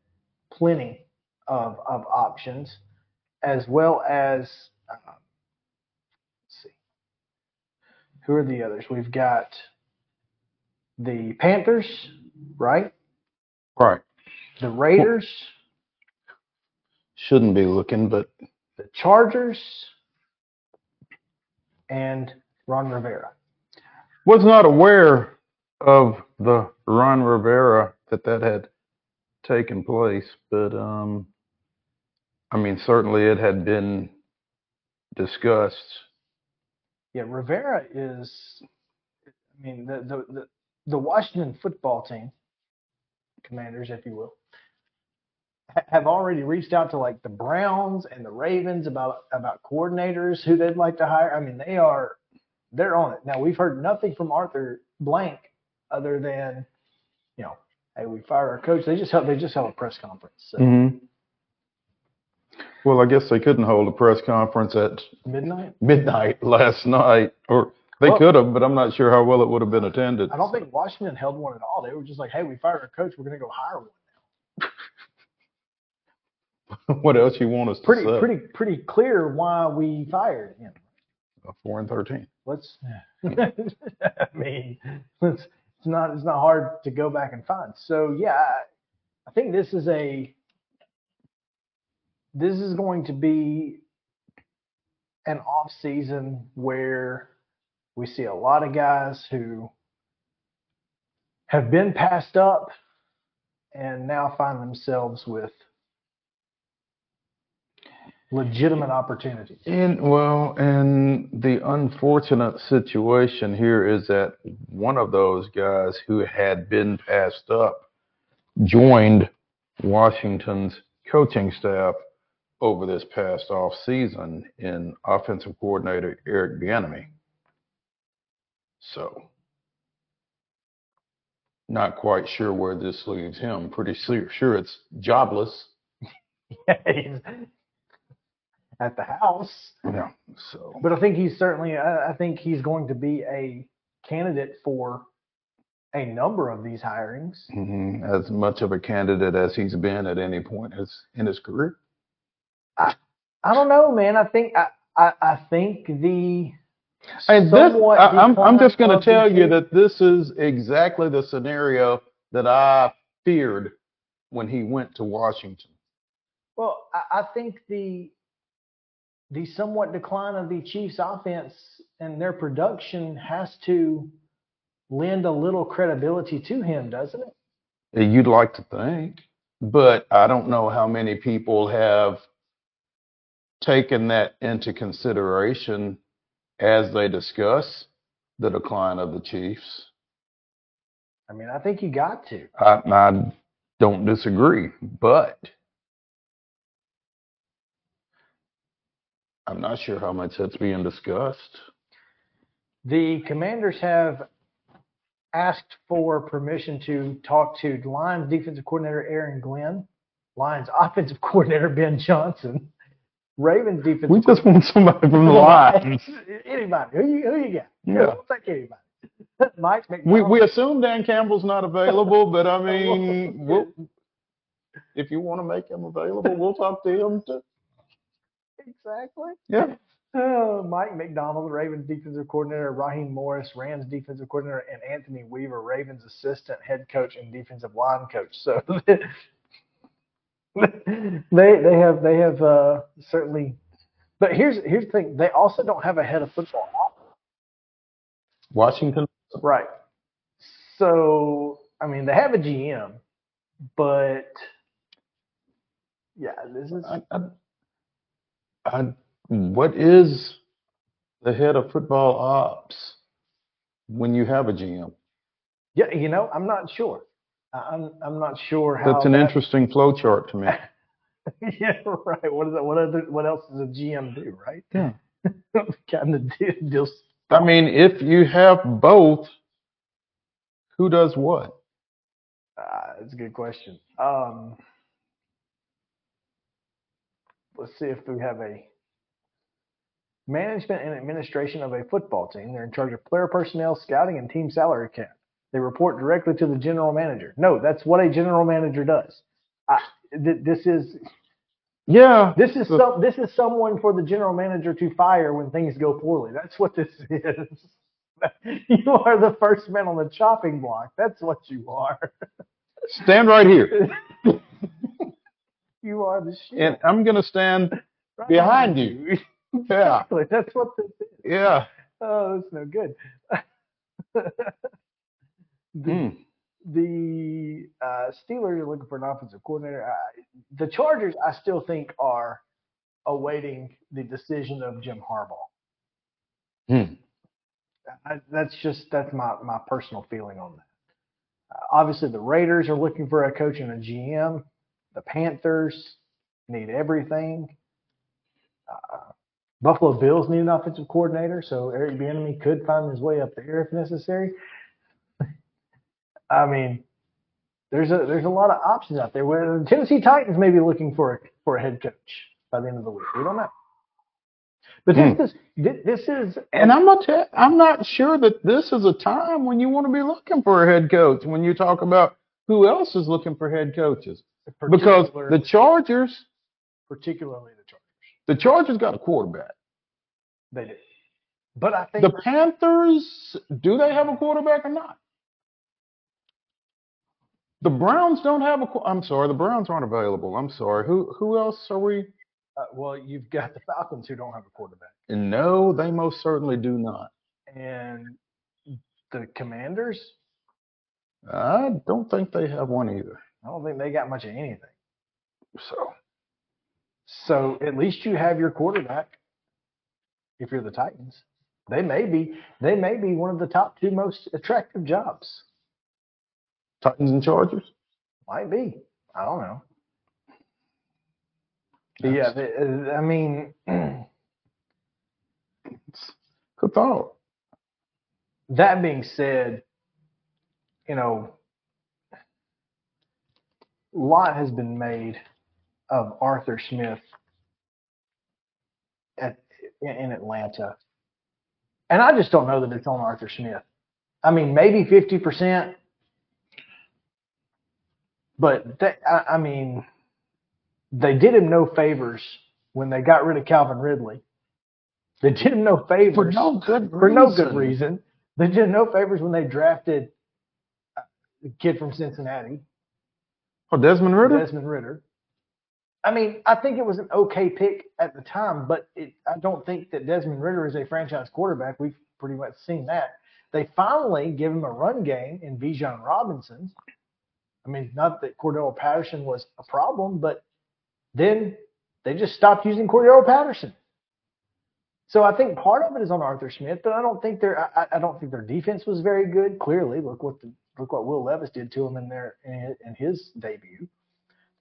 S1: plenty of of options, as well as uh, let's see who are the others. We've got the Panthers, right?
S2: Right.
S1: The Raiders,
S2: Shouldn't be looking, but
S1: the Chargers, and Ron Rivera.
S2: was not aware of the Ron Rivera that that had taken place, but um, I mean, certainly it had been discussed.
S1: Yeah, Rivera is. I mean, the the the, the Washington football team, Commanders, if you will, have already reached out to like the Browns and the Ravens about about coordinators who they'd like to hire. I mean, they are they're on it now. We've heard nothing from Arthur Blank other than, you know, hey, we fire our coach. They just held they just held a press conference. So
S2: Mm-hmm. Well, I guess they couldn't hold a press conference at
S1: midnight.
S2: midnight last night, or they
S1: Well-
S2: could have, but I'm not sure how well it would have been attended.
S1: I don't think Washington held one at all. They were just like, hey, we fired our coach. We're going to go hire one.
S2: what else you want us to
S1: Pretty
S2: say?
S1: pretty pretty clear why we fired him.
S2: Four and thirteen.
S1: Let's. I mean, it's, it's not it's not hard to go back and find. So yeah, I think this is a this is going to be an off season where we see a lot of guys who have been passed up and now find themselves with legitimate opportunities.
S2: And well, and the unfortunate situation here is that one of those guys who had been passed up joined Washington's coaching staff over this past off season in offensive coordinator Eric Bieniemy. So, not quite sure where this leaves him. Pretty sure, sure it's jobless.
S1: At the house.
S2: Yeah. So,
S1: But I think he's certainly, I, I think he's going to be a candidate for a number of these hirings.
S2: mhm, as much of a candidate as he's been at any point his, in his career.
S1: I I don't know, man. I think, I, I, I think the,
S2: And this, I, I'm, I'm just going to tell you that this is exactly the scenario that I feared when he went to Washington.
S1: Well, I, I think the the somewhat decline of the Chiefs' offense and their production has to lend a little credibility to him, doesn't it?
S2: Uh, you'd like to think, but I don't know how many people have taken that into consideration as they discuss the decline of the Chiefs.
S1: I mean, I think you got to.
S2: I, I don't disagree, but I'm not sure how much that's being discussed.
S1: The Commanders have asked for permission to talk to Lions defensive coordinator Aaron Glenn, Lions offensive coordinator Ben Johnson, Ravens defensive.
S2: We just want somebody from the Lions.
S1: Anybody? Who you, who you got?
S2: Yeah.
S1: We'll take anybody. Mike
S2: We we assume Dan Campbell's not available, but I mean, we'll, if you want to make him available, we'll talk to him too.
S1: Exactly.
S2: Yeah.
S1: Uh, Mike Macdonald, Ravens defensive coordinator, Raheem Morris, Rams defensive coordinator, and Anthony Weaver, Ravens assistant head coach and defensive line coach. So they they have they have uh, certainly. But here's here's the thing: they also don't have a head of football.
S2: Washington.
S1: Right. So I mean, they have a GM, but yeah, this is.
S2: I, I, I, what is the head of football ops when you have a GM?
S1: Yeah, you know, I'm not sure. I'm I'm not sure how.
S2: That's an
S1: that-
S2: interesting flow chart to me.
S1: yeah, right. What is that? What other? What else does a GM do? Right?
S2: Yeah.
S1: kind of deal, deals.
S2: I mean, if you have both, who does what?
S1: Uh, that's a good question. Um, let's see if we have a management and administration of a football team. They're in charge of player personnel, scouting, and team salary cap. They report directly to the general manager. No, that's what a general manager does. I, th- this is
S2: Yeah.
S1: this is
S2: So-
S1: some this is someone for the general manager to fire when things go poorly. That's what this is. You are the first man on the chopping block. That's what you are.
S2: Stand right here,
S1: You are the shit.
S2: and I'm going to stand
S1: Right
S2: behind you. Yeah.
S1: Exactly. That's what this is.
S2: Yeah.
S1: Oh, that's no good. the
S2: Hmm.
S1: the uh, Steelers are looking for an offensive coordinator. Uh, the Chargers, I still think, are awaiting the decision of Jim Harbaugh.
S2: Hmm.
S1: I, that's just that's my my personal feeling on that. Uh, obviously, the Raiders are looking for a coach and a GM. The Panthers need everything. Uh, Buffalo Bills need an offensive coordinator, so Eric Bieniemy could find his way up there if necessary. I mean, there's a there's a lot of options out there. Where the Tennessee Titans may be looking for a for a head coach by the end of the week. We don't know. But this
S2: Hmm.
S1: is this is
S2: And I'm not te- I'm not sure that this is a time when you want to be looking for a head coach when you talk about who else is looking for head coaches. Because the Chargers,
S1: particularly the Chargers.
S2: the Chargers got a quarterback.
S1: They do. But I think
S2: The Panthers, do they have a quarterback or not? The Browns don't have a. I'm sorry, the Browns aren't available. I'm sorry. Who who else are we?
S1: Uh, well, you've got the Falcons who don't have a quarterback,
S2: No, they most certainly do not.
S1: and the Commanders.
S2: I don't think they have one either.
S1: I don't think they got much of anything.
S2: So
S1: So at least you have your quarterback. If you're the Titans, they may be they may be one of the top two most attractive jobs.
S2: Titans and Chargers.
S1: Might be. I don't know. But yeah, the, uh, I mean,
S2: Good thought.
S1: that being said, you know, lot has been made of Arthur Smith at in Atlanta, and I just don't know that it's on Arthur Smith. I mean, maybe fifty percent, but that, I, I mean, they did him no favors when they got rid of Calvin Ridley. They did him no favors
S2: For no good
S1: for no good
S2: reason.
S1: reason. They did no favors when they drafted the kid from Cincinnati,
S2: Oh, Desmond Ridder.
S1: Desmond Ridder. I mean, I think it was an okay pick at the time, but it, I don't think that Desmond Ridder is a franchise quarterback. We've pretty much seen that. They finally give him a run game in Bijan Robinson. I mean, not that Cordarrelle Patterson was a problem, but then they just stopped using Cordarrelle Patterson. So I think part of it is on Arthur Smith, but I don't think their I, I don't think their defense was very good. Clearly, look what the, look what Will Levis did to him in their in, his debut.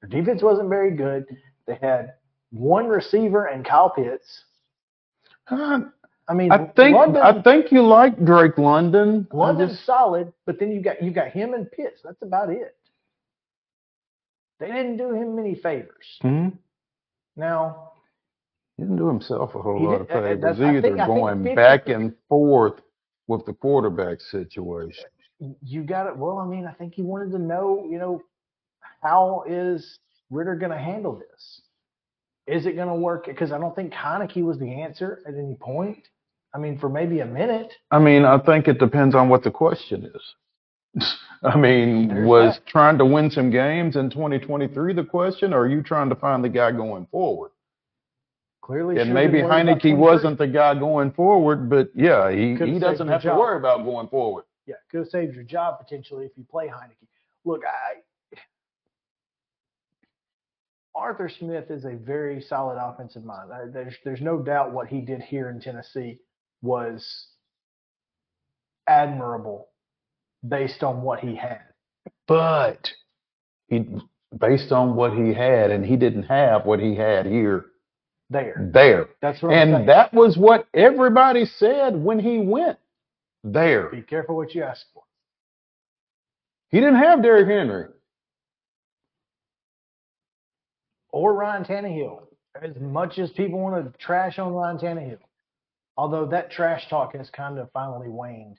S1: Their defense wasn't very good. They had one receiver and Kyle Pitts.
S2: Uh,
S1: I mean,
S2: I think
S1: London,
S2: I think you like Drake London.
S1: London's
S2: just-
S1: solid, but then you got you got him and Pitts. That's about it. They didn't do him many favors.
S2: Mhm.
S1: Now,
S2: He didn't do himself a whole lot of
S1: uh, uh,
S2: favors either,
S1: think- I think
S2: going back and forth with the quarterback situation.
S1: You got it. Well, I mean, I think he wanted to know, you know, how is Ridder going to handle this? Is it going to work? Because I don't think Heinicke was the answer at any point. I mean, for maybe a minute.
S2: I mean, I think it depends on what the question is. I mean,
S1: There's
S2: was
S1: that.
S2: trying to win some games in 2023 the question, or are you trying to find the guy going forward?
S1: Clearly,
S2: and maybe
S1: Heinicke
S2: wasn't the guy going forward, but yeah, he,
S1: Could've
S2: he doesn't have to
S1: job.
S2: worry about going forward.
S1: Yeah, could have saved your job potentially if you play Heinicke. Look, I Arthur Smith is a very solid offensive mind. There's there's no doubt what he did here in Tennessee was admirable based on what he had.
S2: But he, based on what he had, and he didn't have what he had here,
S1: There.
S2: there.
S1: That's I'm.
S2: And that was what everybody said when he went there.
S1: Be careful what you ask for.
S2: He didn't have Derrick Henry.
S1: Or Ryan Tannehill. As much as people want to trash on Ryan Tannehill. Although that trash talk has kind of finally waned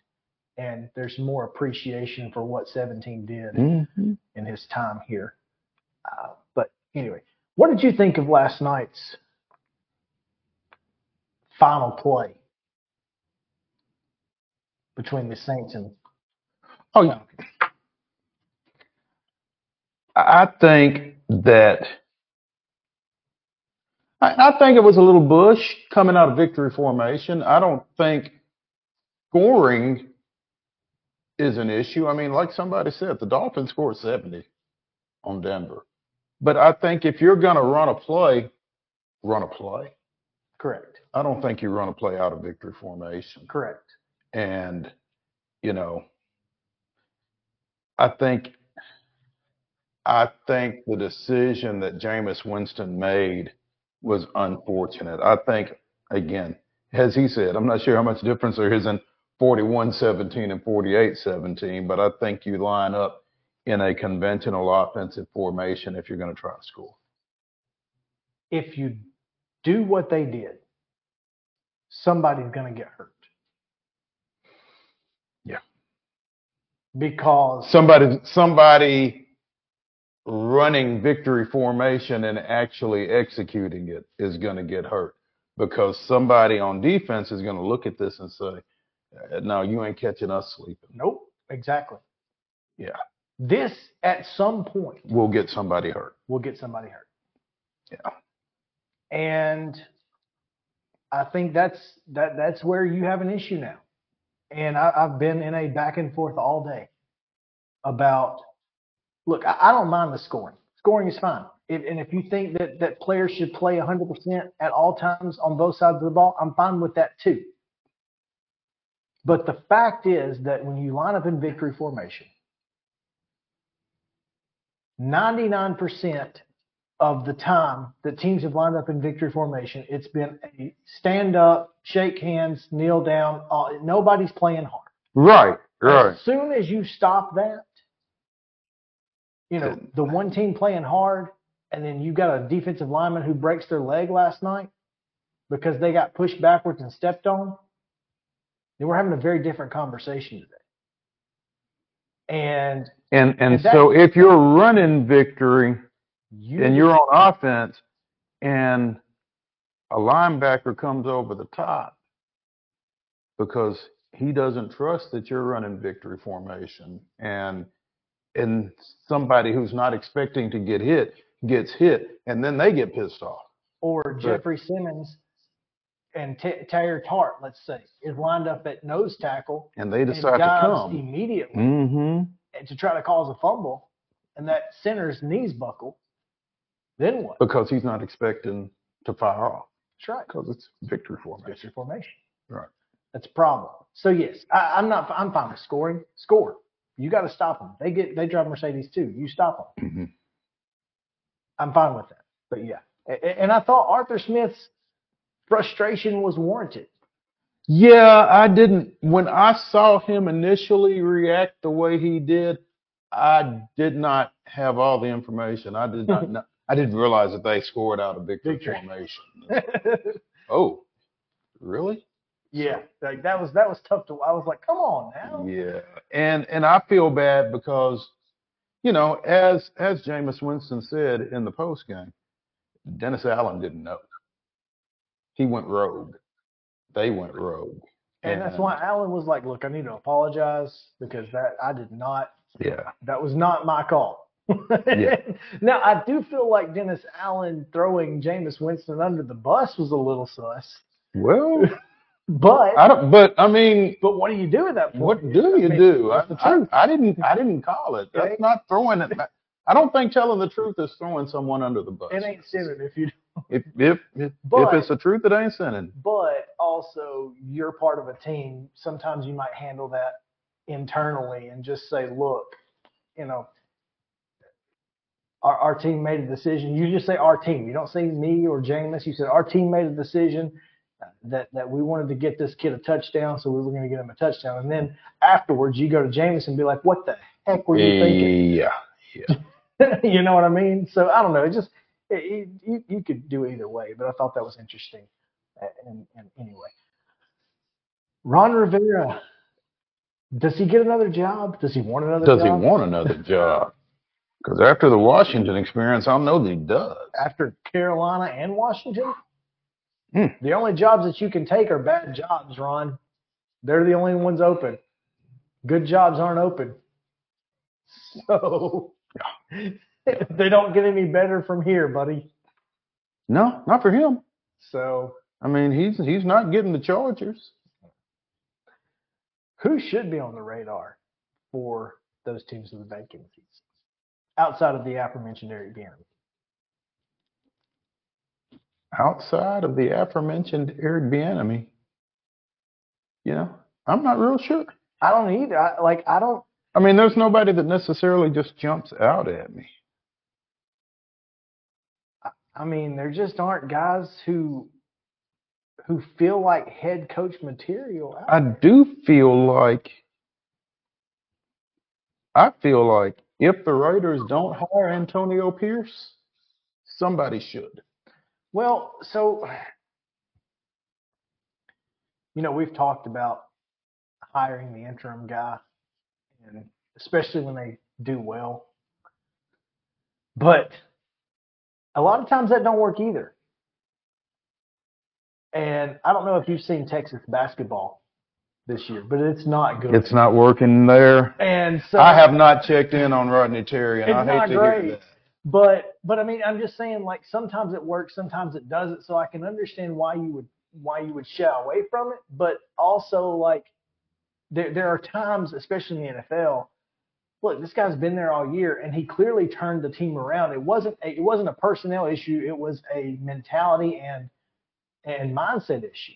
S1: and there's more appreciation for what 17 did
S2: Mm-hmm.
S1: in his time here. Uh, but anyway, what did you think of last night's final play between the Saints and
S2: Oh, yeah. I I think that I, I think it was a little Bush coming out of victory formation. I don't think scoring is an issue. I mean, like somebody said, the Dolphins scored 70 on Denver. But I think if you're going to run a play, run a play.
S1: correct?
S2: I don't think you run a play out of victory formation.
S1: Correct.
S2: And, you know, I think I think the decision that Jameis Winston made was unfortunate. I think again, as he said, I'm not sure how much difference there is in 41-17 and 48-17, but I think you line up in a conventional offensive formation if you're going to try to score.
S1: If you do what they did, somebody's going to get hurt. Because
S2: Somebody somebody running victory formation and actually executing it is going to get hurt because somebody on defense is going to look at this and say, "Uh, "No, you ain't catching us sleeping."
S1: Nope, exactly.
S2: Yeah.
S1: This at some point
S2: We'll get somebody hurt.
S1: will get somebody hurt.
S2: Yeah.
S1: And I think that's that that's where you have an issue now. And I, I've been in a back and forth all day about look, I, I don't mind the scoring. Scoring is fine. If, and if you think that, that players should play 100% at all times on both sides of the ball, I'm fine with that too. But the fact is that when you line up in victory formation, 99% of the time that teams have lined up in victory formation, it's been a stand up, shake hands, kneel down. Uh, nobody's playing hard.
S2: Right, right.
S1: As soon as you stop that, you know, the one team playing hard, and then you got a defensive lineman who breaks their leg last night because they got pushed backwards and stepped on, then we're having a very different conversation today. And
S2: And and
S1: And that-
S2: so if you're running victory
S1: you
S2: and you're on offense and a linebacker comes over the top because he doesn't trust that you're running victory formation and and somebody who's not expecting to get hit gets hit and then they get pissed off.
S1: or Jeffrey Simmons and T- Teair Tart, let's say, is lined up at nose tackle
S2: And they
S1: and
S2: decide to
S1: dives
S2: come.
S1: immediately
S2: Mm-hmm.
S1: and to try to cause a fumble, and that center's knees buckle. Then what?
S2: Because he's not expecting to fire off.
S1: That's right.
S2: Because it's victory formation.
S1: Victory formation.
S2: Right.
S1: That's a problem. So yes, I, I'm not. I'm fine with scoring. Score. You got to stop them. They get. They drive Mercedes too. You stop them.
S2: Mm-hmm.
S1: I'm fine with that. But yeah, A- a- and I thought Arthur Smith's frustration was warranted.
S2: Yeah, I didn't. When I saw him initially react the way he did, I did not have all the information. I did not. know, I didn't realize that they scored out of victory,
S1: Victory.
S2: formation. Oh, really?
S1: yeah, like that was that was tough to. I was like, come on now.
S2: Yeah, and and I feel bad because, you know, as as Jameis Winston said in the post game, Dennis Allen didn't know. He went rogue. They went rogue.
S1: And that's why Allen was like, look, I need to apologize because that I did not.
S2: Yeah.
S1: That was not my call.
S2: Yeah.
S1: now I do feel like Dennis Allen throwing Jameis Winston under the bus was a little sus.
S2: Well,
S1: But
S2: I don't. But I mean,
S1: but what do you do at that point?
S2: What do you
S1: I mean,
S2: do? I,
S1: the
S2: I-
S1: truth.
S2: I didn't. I didn't call it. That's not throwing it. back. I don't think telling the truth is throwing someone under the bus.
S1: It ain't sinning if you.
S2: If if if,
S1: But-
S2: if it's the truth, it ain't sinning.
S1: But also, you're part of a team. Sometimes you might handle that internally and just say, look, you know, our, our team made a decision. You just say our team. You don't say me or Jameis. You said our team made a decision that, that we wanted to get this kid a touchdown, so we were going to get him a touchdown. And then afterwards, you go to Jameis and be like, what the heck were you thinking?
S2: Yeah. yeah.
S1: you know what I mean? So I don't know. It just it, it, you you could do either way, but I thought that was interesting. And, and anyway, Ron Rivera, does he get another job? Does he want another
S2: Does he want another job? Because after the Washington experience, I'll know that he does.
S1: after Carolina and Washington?
S2: Hmm.
S1: The only jobs that you can take are bad jobs, Ron. They're the only ones open. Good jobs aren't open. So they don't get any better from here, buddy.
S2: No, not for him.
S1: So
S2: I mean, he's he's not getting the Chargers.
S1: who should be on the radar for those teams with the vacancies outside of the aforementioned Eric Bieniemy?
S2: Outside of the aforementioned Eric Bieniemy, you know, I'm not real sure.
S1: I don't either. I, like I don't.
S2: I mean, there's nobody that necessarily just jumps out at me.
S1: I mean, there just aren't guys who who feel like head coach material. out
S2: I do feel like I feel like if the Raiders don't hire Antonio Pierce, somebody should.
S1: Well, so you know, we've talked about hiring the interim guy, and especially when they do well. But a lot of times that don't work either. And I don't know if you've seen Texas basketball, this year, but it's not good.
S2: It's not working there.
S1: and so
S2: I have not checked in on Rodney Terry, and I hate
S1: not
S2: to
S1: great.
S2: hear that.
S1: But but I mean, I'm just saying, like sometimes it works, sometimes it doesn't. So I can understand why you would why you would shy away from it. But also, like there there are times, especially in the NFL. Look, this guy's been there all year, and he clearly turned the team around. It wasn't a, it wasn't a personnel issue. It was a mentality and and mindset issue.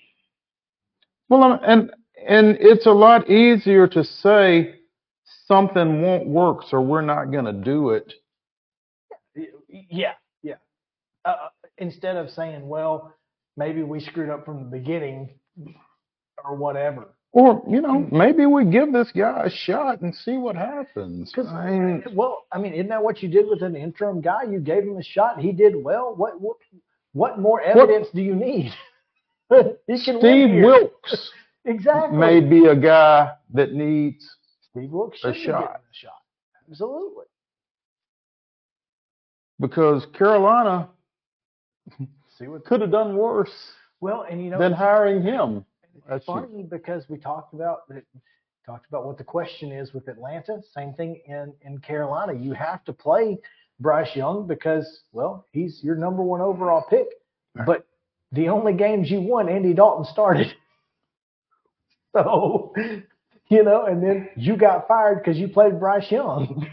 S2: Well, um, and and it's a lot easier to say something won't work, so we're not going to do it.
S1: Yeah, yeah. Uh, instead of saying, well, maybe we screwed up from the beginning or whatever.
S2: Or you know, maybe we give this guy a shot and see what happens. I mean,
S1: well, I mean, isn't that what you did with an interim guy? You gave him a shot. He did well. What what what more evidence do you need? he can win
S2: Steve. Wilks
S1: exactly.
S2: may be a guy that needs
S1: Steve Wilks
S2: a
S1: should be getting
S2: shot.
S1: a shot. Absolutely.
S2: because Carolina
S1: See what
S2: could have done worse
S1: well, and you know
S2: than hiring him.
S1: It's funny because we talked about that talked about what the question is with Atlanta. Same thing in in Carolina. You have to play Bryce Young because well, he's your number one overall pick. But the only games you won, Andy Dalton started. So you know, and then you got fired because you played Bryce Young,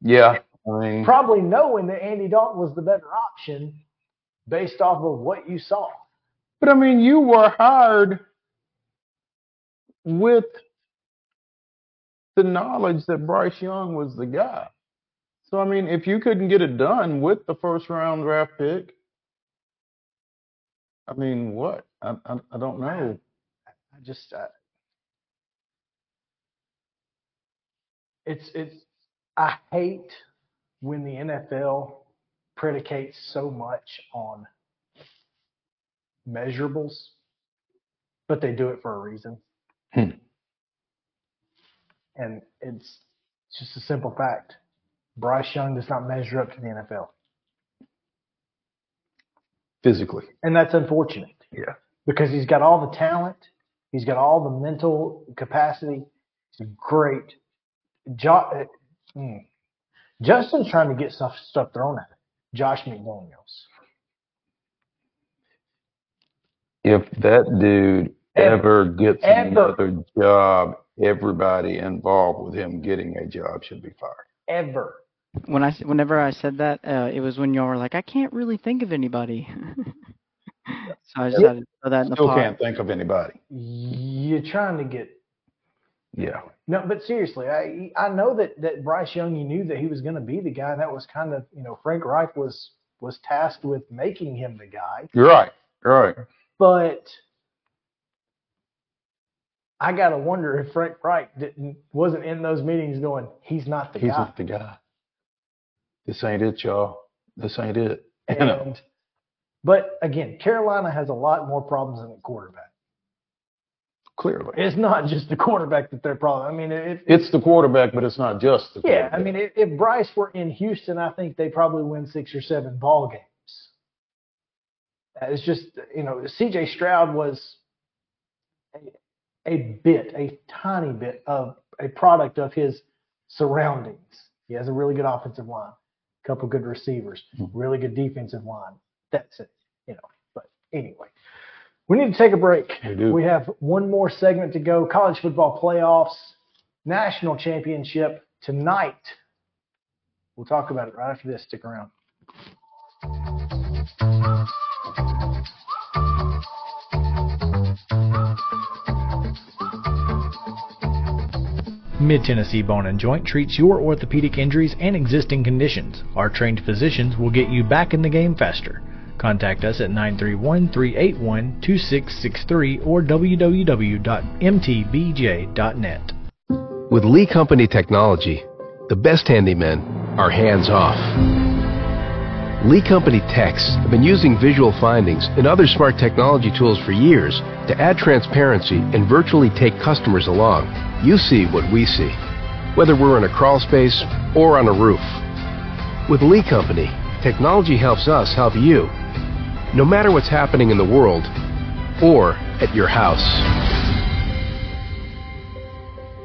S2: Yeah, I mean,
S1: probably knowing that Andy Dalton was the better option based off of what you saw.
S2: but I mean, you were hired with the knowledge that Bryce Young was the guy. So I mean, if you couldn't get it done with the first round draft pick, I mean, what? I I, I don't know.
S1: Just uh, it's it's I hate when the NFL predicates so much on measurables, but they do it for a reason.
S2: Hmm.
S1: And it's just a simple fact. Bryce Young does not measure up to the NFL.
S2: Physically,
S1: And that's unfortunate
S2: yeah.
S1: because he's got all the talent, he's got all the mental capacity. He's great. Jo- hmm. Justin's trying to get stuff stuff thrown at him. Josh McDaniels.
S2: If that dude
S1: Ever.
S2: ever gets
S1: Ever.
S2: another job, everybody involved with him getting a job should be fired.
S1: Ever.
S6: When I s- whenever I said that, uh, it was when y'all were like, I can't really think of anybody. so I decided to throw that in the
S2: Still
S6: pot.
S2: can't think of anybody.
S1: You're trying to get
S2: Yeah.
S1: no, but seriously, I I know that that Bryce Young, you knew that he was going to be the guy. That was kind of you know Frank Reich was was tasked with making him the guy.
S2: You're right. You're right.
S1: But I gotta wonder if Frank Reich didn't wasn't in those meetings going, he's not the guy.
S2: He's
S1: guy.
S2: not the guy. This ain't it, y'all. This ain't it. You know.
S1: And but again, Carolina has a lot more problems than the quarterback.
S2: Clearly.
S1: It's not just the quarterback that they're problem. I mean, if
S2: It's the quarterback, but it's not just the
S1: yeah. I mean, if, if Bryce were in Houston, I think they probably win six or seven ball games. It's just you know, C.J. Stroud was a, a bit, a tiny bit of a product of his surroundings. He has a really good offensive line, a couple good receivers, mm-hmm. really good defensive line. That's it, you know. But anyway, we need to take a break.
S2: We do.
S1: We have one more segment to go. College football playoffs, national championship tonight. We'll talk about it right after this. Stick around.
S5: Mid Tennessee Bone and Joint treats your orthopedic injuries and existing conditions. Our trained physicians will get you back in the game faster. Contact us at 931 381 2663 or www.mtbj.net.
S9: With Lee Company technology, the best handymen are hands off. Lee Company techs have been using visual findings and other smart technology tools for years to add transparency and virtually take customers along. You see what we see, whether we're in a crawl space or on a roof. With Lee Company, technology helps us help you, no matter what's happening in the world or at your house.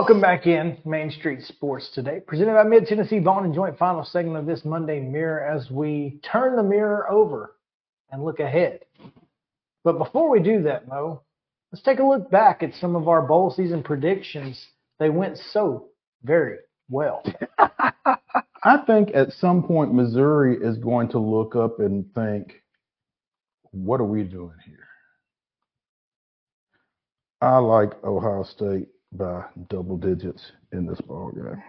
S1: Welcome back in Main Street Sports today, presented by Mid Tennessee Bone and Joint. Final segment of this Monday Mirror as we turn the mirror over and look ahead. But before we do that, Mo, let's take a look back at some of our bowl season predictions. They went so very well.
S2: I think at some point Missouri is going to look up and think, what are we doing here? I like Ohio State by double digits in this ball game.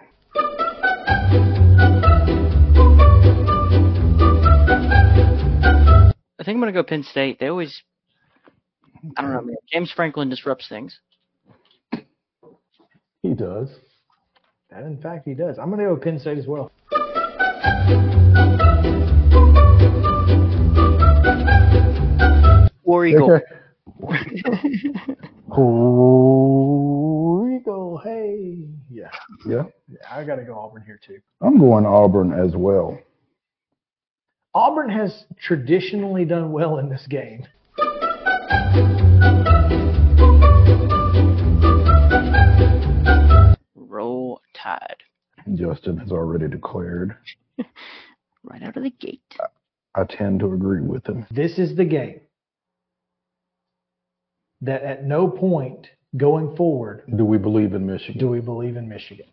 S6: I think I'm gonna go Penn State. They always, I don't know, man. James Franklin disrupts things.
S2: He does.
S1: And in fact, he does. I'm going to go Penn State as well.
S6: War Eagle.
S1: War Eagle, hey. Yeah.
S2: Yeah.
S1: yeah I got to go Auburn here, too.
S2: I'm going Auburn as well.
S1: Auburn has traditionally done well in this game.
S6: Roll Tide.
S2: Justin has already declared.
S6: right out of the gate.
S2: I tend to agree with him.
S1: This is the game that at no point going forward
S2: do we believe in Michigan.
S1: Do we believe in Michigan?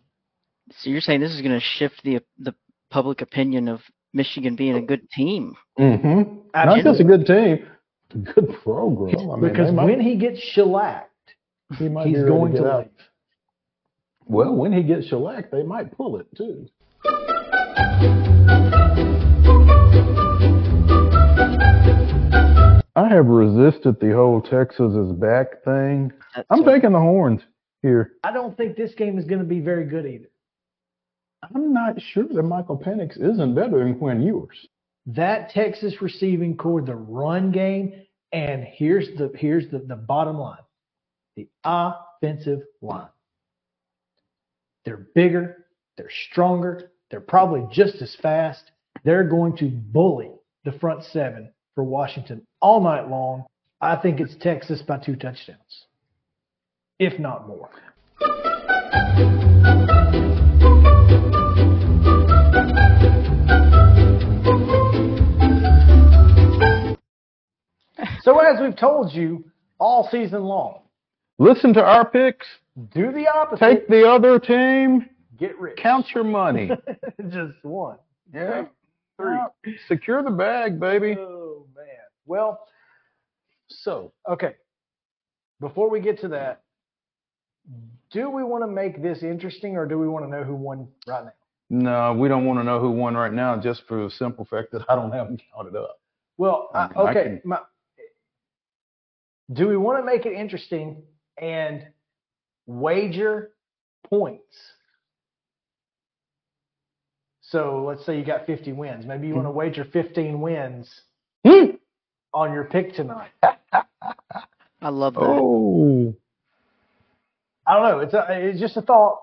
S6: So you're saying this is going to shift the the public opinion of Michigan being a good team?
S2: Mm-hmm. Not just a good team, a good program. I mean,
S1: because
S2: might,
S1: when he gets shellacked,
S2: he might
S1: he's going
S2: to,
S1: to leave.
S2: Well, when he gets shellacked, they might pull it too. I have resisted the whole Texas is back thing.
S6: That's
S2: I'm
S6: a-
S2: taking the horns here.
S1: I don't think this game is going to be very good either.
S2: I'm not sure that Michael Penix isn't better than Quinn Ewers.
S1: That Texas receiving corps, the run game, and here's the here's the, the bottom line. The offensive line. They're bigger, they're stronger, they're probably just as fast. They're going to bully the front seven for Washington all night long. I think it's Texas by two touchdowns, if not more. So, as we've told you all season long,
S2: Listen to our picks.
S1: do the opposite.
S2: Take the other team.
S1: Get rich.
S2: Count your money.
S1: Just one.
S2: yeah.
S1: Three.
S2: Secure the bag, baby.
S1: Oh man. Well, so okay. Before we get to that, do we want to make this interesting, or do we want to know who won right now?
S2: No, we don't want to know who won right now, just for the simple fact that I don't have them counted up.
S1: Well,
S2: I mean, I
S1: okay.
S2: can-
S1: my- do we want to make it interesting and wager points? So let's say you got 50 wins. Maybe you want
S2: Mm-hmm.
S1: to wager 15 wins
S2: Hmm.
S1: on your pick tonight.
S6: I love that.
S2: Oh,
S1: I don't know. It's a, it's just a thought.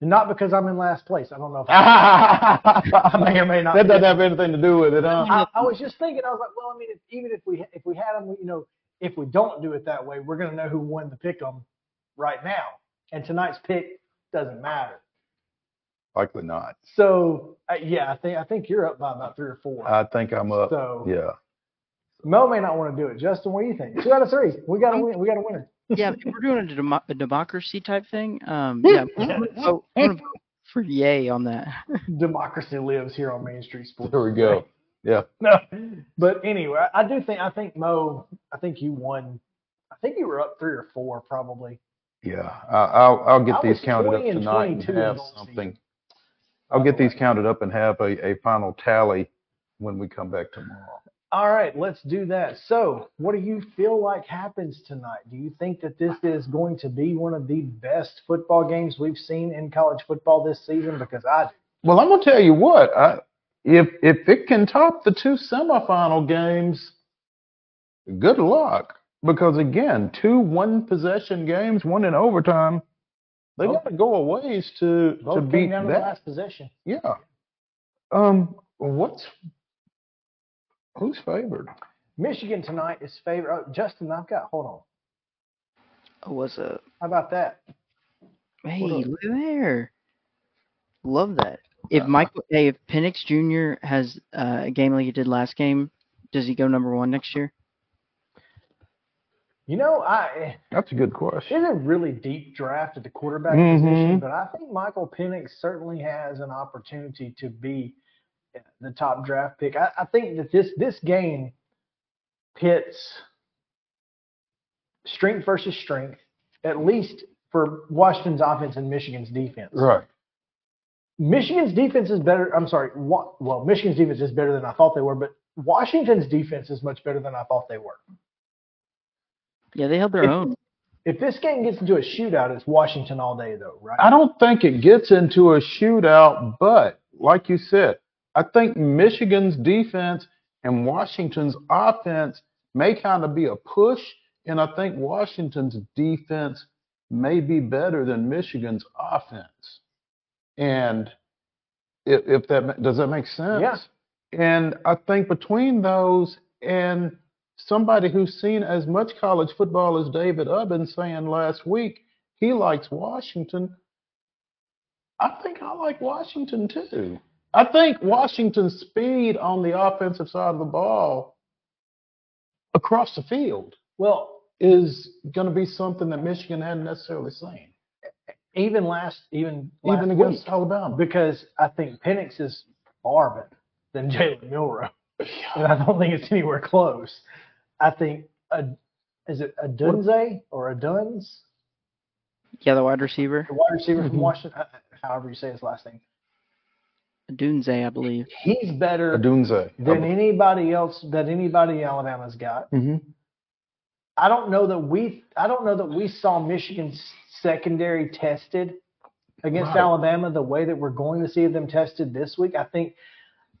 S1: Not because I'm in last place. I don't know if I may or may not.
S2: that doesn't have anything to do with it, huh?
S1: I, I was just thinking. I was like, well, I mean, if, even if we if we had them, you know, if we don't do it that way, we're gonna know who won the pick 'em right now. And tonight's pick doesn't matter.
S2: Likely not.
S1: So uh, yeah, I think I think you're up by about three or four.
S2: I think I'm up.
S1: So-
S2: yeah.
S1: Mo may not want to do it. Justin, what do you think? Two out of three. We got a win. We got a winner.
S6: yeah, if we're doing a, demo- a democracy type thing. Um, yeah, I'm vote, I'm vote for yay on that.
S1: Democracy lives here on Main Street Sports.
S2: There we go. Yeah.
S1: No, but anyway, I do think I think Mo. I think you won. I think you were up three or four probably.
S2: Yeah. I, I'll I'll get
S1: I
S2: these counted up
S1: 20 and
S2: tonight and have
S1: bowl season.
S2: I'll get these counted up and have a, a final tally when we come back tomorrow.
S1: All right, let's do that. So, what do you feel like happens tonight? Do you think that this is going to be one of the best football games we've seen in college football this season? Because I do.
S2: Well, I'm gonna tell you what. I, if if it can top the two semifinal games, good luck. Because again, two one possession games, one in overtime, they
S1: Both-
S2: got to go a ways to to
S1: both came
S2: beat
S1: down to the
S2: that.
S1: last possession.
S2: Yeah. Um. What's who's favored?
S1: Michigan tonight is favored. Oh, Justin, I've got. Hold on.
S6: Oh, what's up?
S1: How about that?
S6: Hey,
S1: What up?
S6: look there. Love that. If
S2: Uh,
S6: Michael, hey, if Penix Jr. has uh, a game like he did last game, does he go number one next year?
S1: You know, I
S2: That's a good question.
S1: it's a really deep draft at the quarterback
S2: Mhm.
S1: position, but I think Michael Penix certainly has an opportunity to be the top draft pick. I, I think that this this game pits strength versus strength, at least for Washington's offense and Michigan's defense.
S2: Right.
S1: Michigan's defense is better. I'm sorry. Well, Michigan's defense is better than I thought they were, but Washington's defense is much better than I thought they were.
S6: Yeah, they held their
S1: If-
S6: own.
S1: If this game gets into a shootout, it's Washington all day, though, right?
S2: I don't think it gets into a shootout, but like you said, I think Michigan's defense and Washington's offense may kind of be a push, and I think Washington's defense may be better than Michigan's offense. And if, if that does that make sense?
S1: Yeah.
S2: And I think between those and somebody who's seen as much college football as David Ubben saying last week, he likes Washington. I think I like Washington too. I think Washington's speed on the offensive side of the ball across the field
S1: Well,
S2: is going to be something that Michigan hadn't necessarily seen,
S1: even last, even last
S2: even against
S1: week,
S2: Alabama.
S1: because I think Penix is far better than Jalen Milroe, and I don't think it's anywhere close. I think a, is it a Dunze or a Duns,
S6: Yeah, the wide receiver,
S1: the wide receiver
S2: Mm-hmm.
S1: from Washington, uh, however you say his last name.
S6: Dunze, I believe.
S1: He's better
S2: Odunze.
S1: than anybody else that anybody Alabama's got.
S2: hmm
S1: I don't know that we I don't know that we saw Michigan's secondary tested against
S2: Right.
S1: Alabama the way that we're going to see them tested this week. I think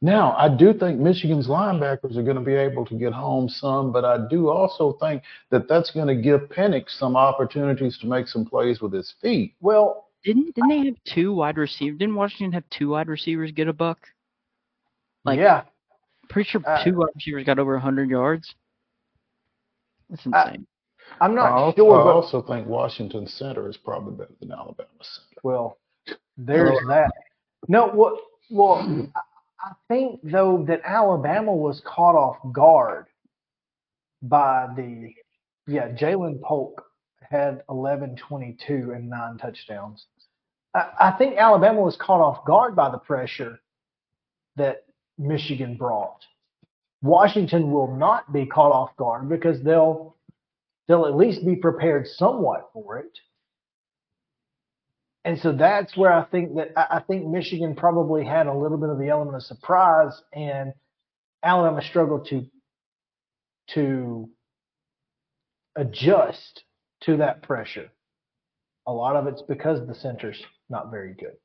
S2: Now, I do think Michigan's linebackers are going to be able to get home some, but I do also think that that's going to give Penix some opportunities to make some plays with his feet.
S1: well
S6: Didn't didn't they have two wide receivers? Didn't Washington have two wide receivers get a buck? Like-
S1: yeah.
S6: Pretty sure
S1: Uh,
S6: two wide receivers got over hundred yards. That's
S1: I-
S6: insane.
S1: I'm not
S2: I also,
S1: sure,
S2: I
S1: but
S2: also think Washington center is probably better than Alabama center.
S1: well, there's that. No, what well I think though that Alabama was caught off guard by the yeah, Ja'Lynn Polk had 11, 22, and nine touchdowns. I, I think Alabama was caught off guard by the pressure that Michigan brought. Washington will not be caught off guard because they'll they'll at least be prepared somewhat for it. And so that's where I think that I think Michigan probably had a little bit of the element of surprise, and Alabama struggled to to adjust to that pressure. A lot of it's because the center's not very good.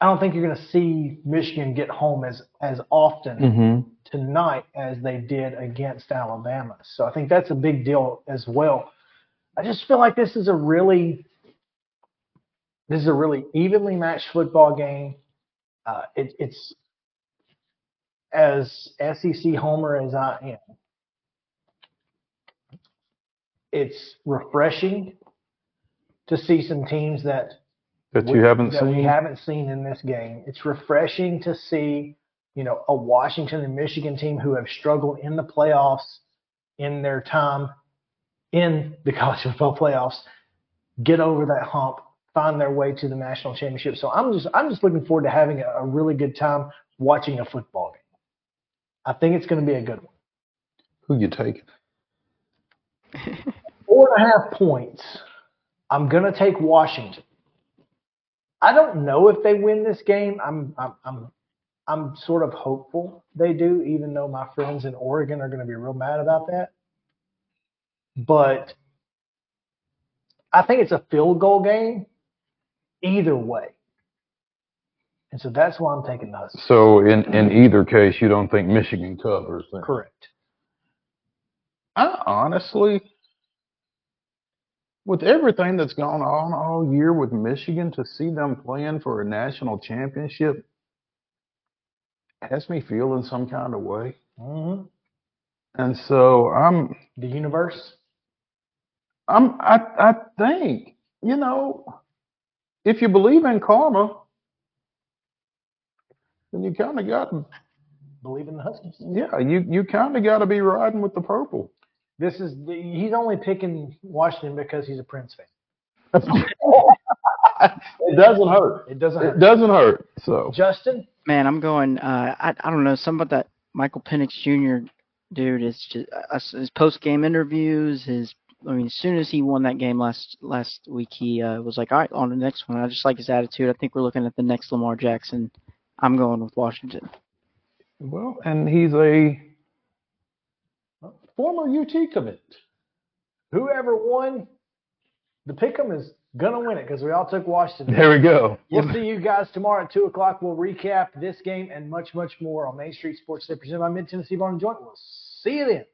S1: I don't think you're going to see Michigan get home as as often
S2: Mm-hmm.
S1: tonight as they did against Alabama. So I think that's a big deal as well. I just feel like this is a really this is a really evenly matched football game. Uh, it, it's as SEC homer as I am. It's refreshing to see some teams that
S2: That
S1: we-
S2: you haven't
S1: that we
S2: seen?
S1: haven't seen in this game. It's refreshing to see, you know, a Washington and Michigan team who have struggled in the playoffs in their time in the college football playoffs get over that hump, find their way to the national championship. So I'm just I'm just looking forward to having a, a really good time watching a football game. I think it's going to be a good one.
S2: Who you taking?
S1: Four and a half points. I'm going to take Washington. I don't know if they win this game. I'm I'm I'm I'm sort of hopeful they do, even though my friends in Oregon are going to be real mad about that. But I think it's a field goal game either way. And so that's why I'm taking the Huskies.
S2: So in in either case, you don't think Michigan covers? Then.
S1: Correct.
S2: I honestly, with everything that's gone on all year with Michigan, to see them playing for a national championship has me feeling some kind of way.
S1: hmm
S2: And so I'm
S1: The universe.
S2: I'm I I think, you know, if you believe in karma, then you kind of got to
S1: Believe in the Huskies.
S2: yeah, you you kind of got to be riding with the purple.
S1: This is he's only picking Washington because he's a Prince fan.
S2: It doesn't hurt.
S1: It doesn't hurt.
S2: It doesn't hurt. So
S1: Justin,
S6: Man, I'm going. Uh, I I don't know. Some about that Michael Penix Jr. dude is just uh, his post game interviews. His I mean, as soon as he won that game last last week, he uh, was like, "All right, on the next one." I just like his attitude. I think we're looking at the next Lamar Jackson. I'm going with Washington.
S2: well, and he's a former UT commit.
S1: whoever won the pick'em is gonna win it because we all took Washington.
S2: There we go.
S1: We'll see you guys tomorrow at two o'clock. We'll recap this game and much, much more on Main Street Sports Day presented by Mid Tennessee Bone and Joint. We'll see you then.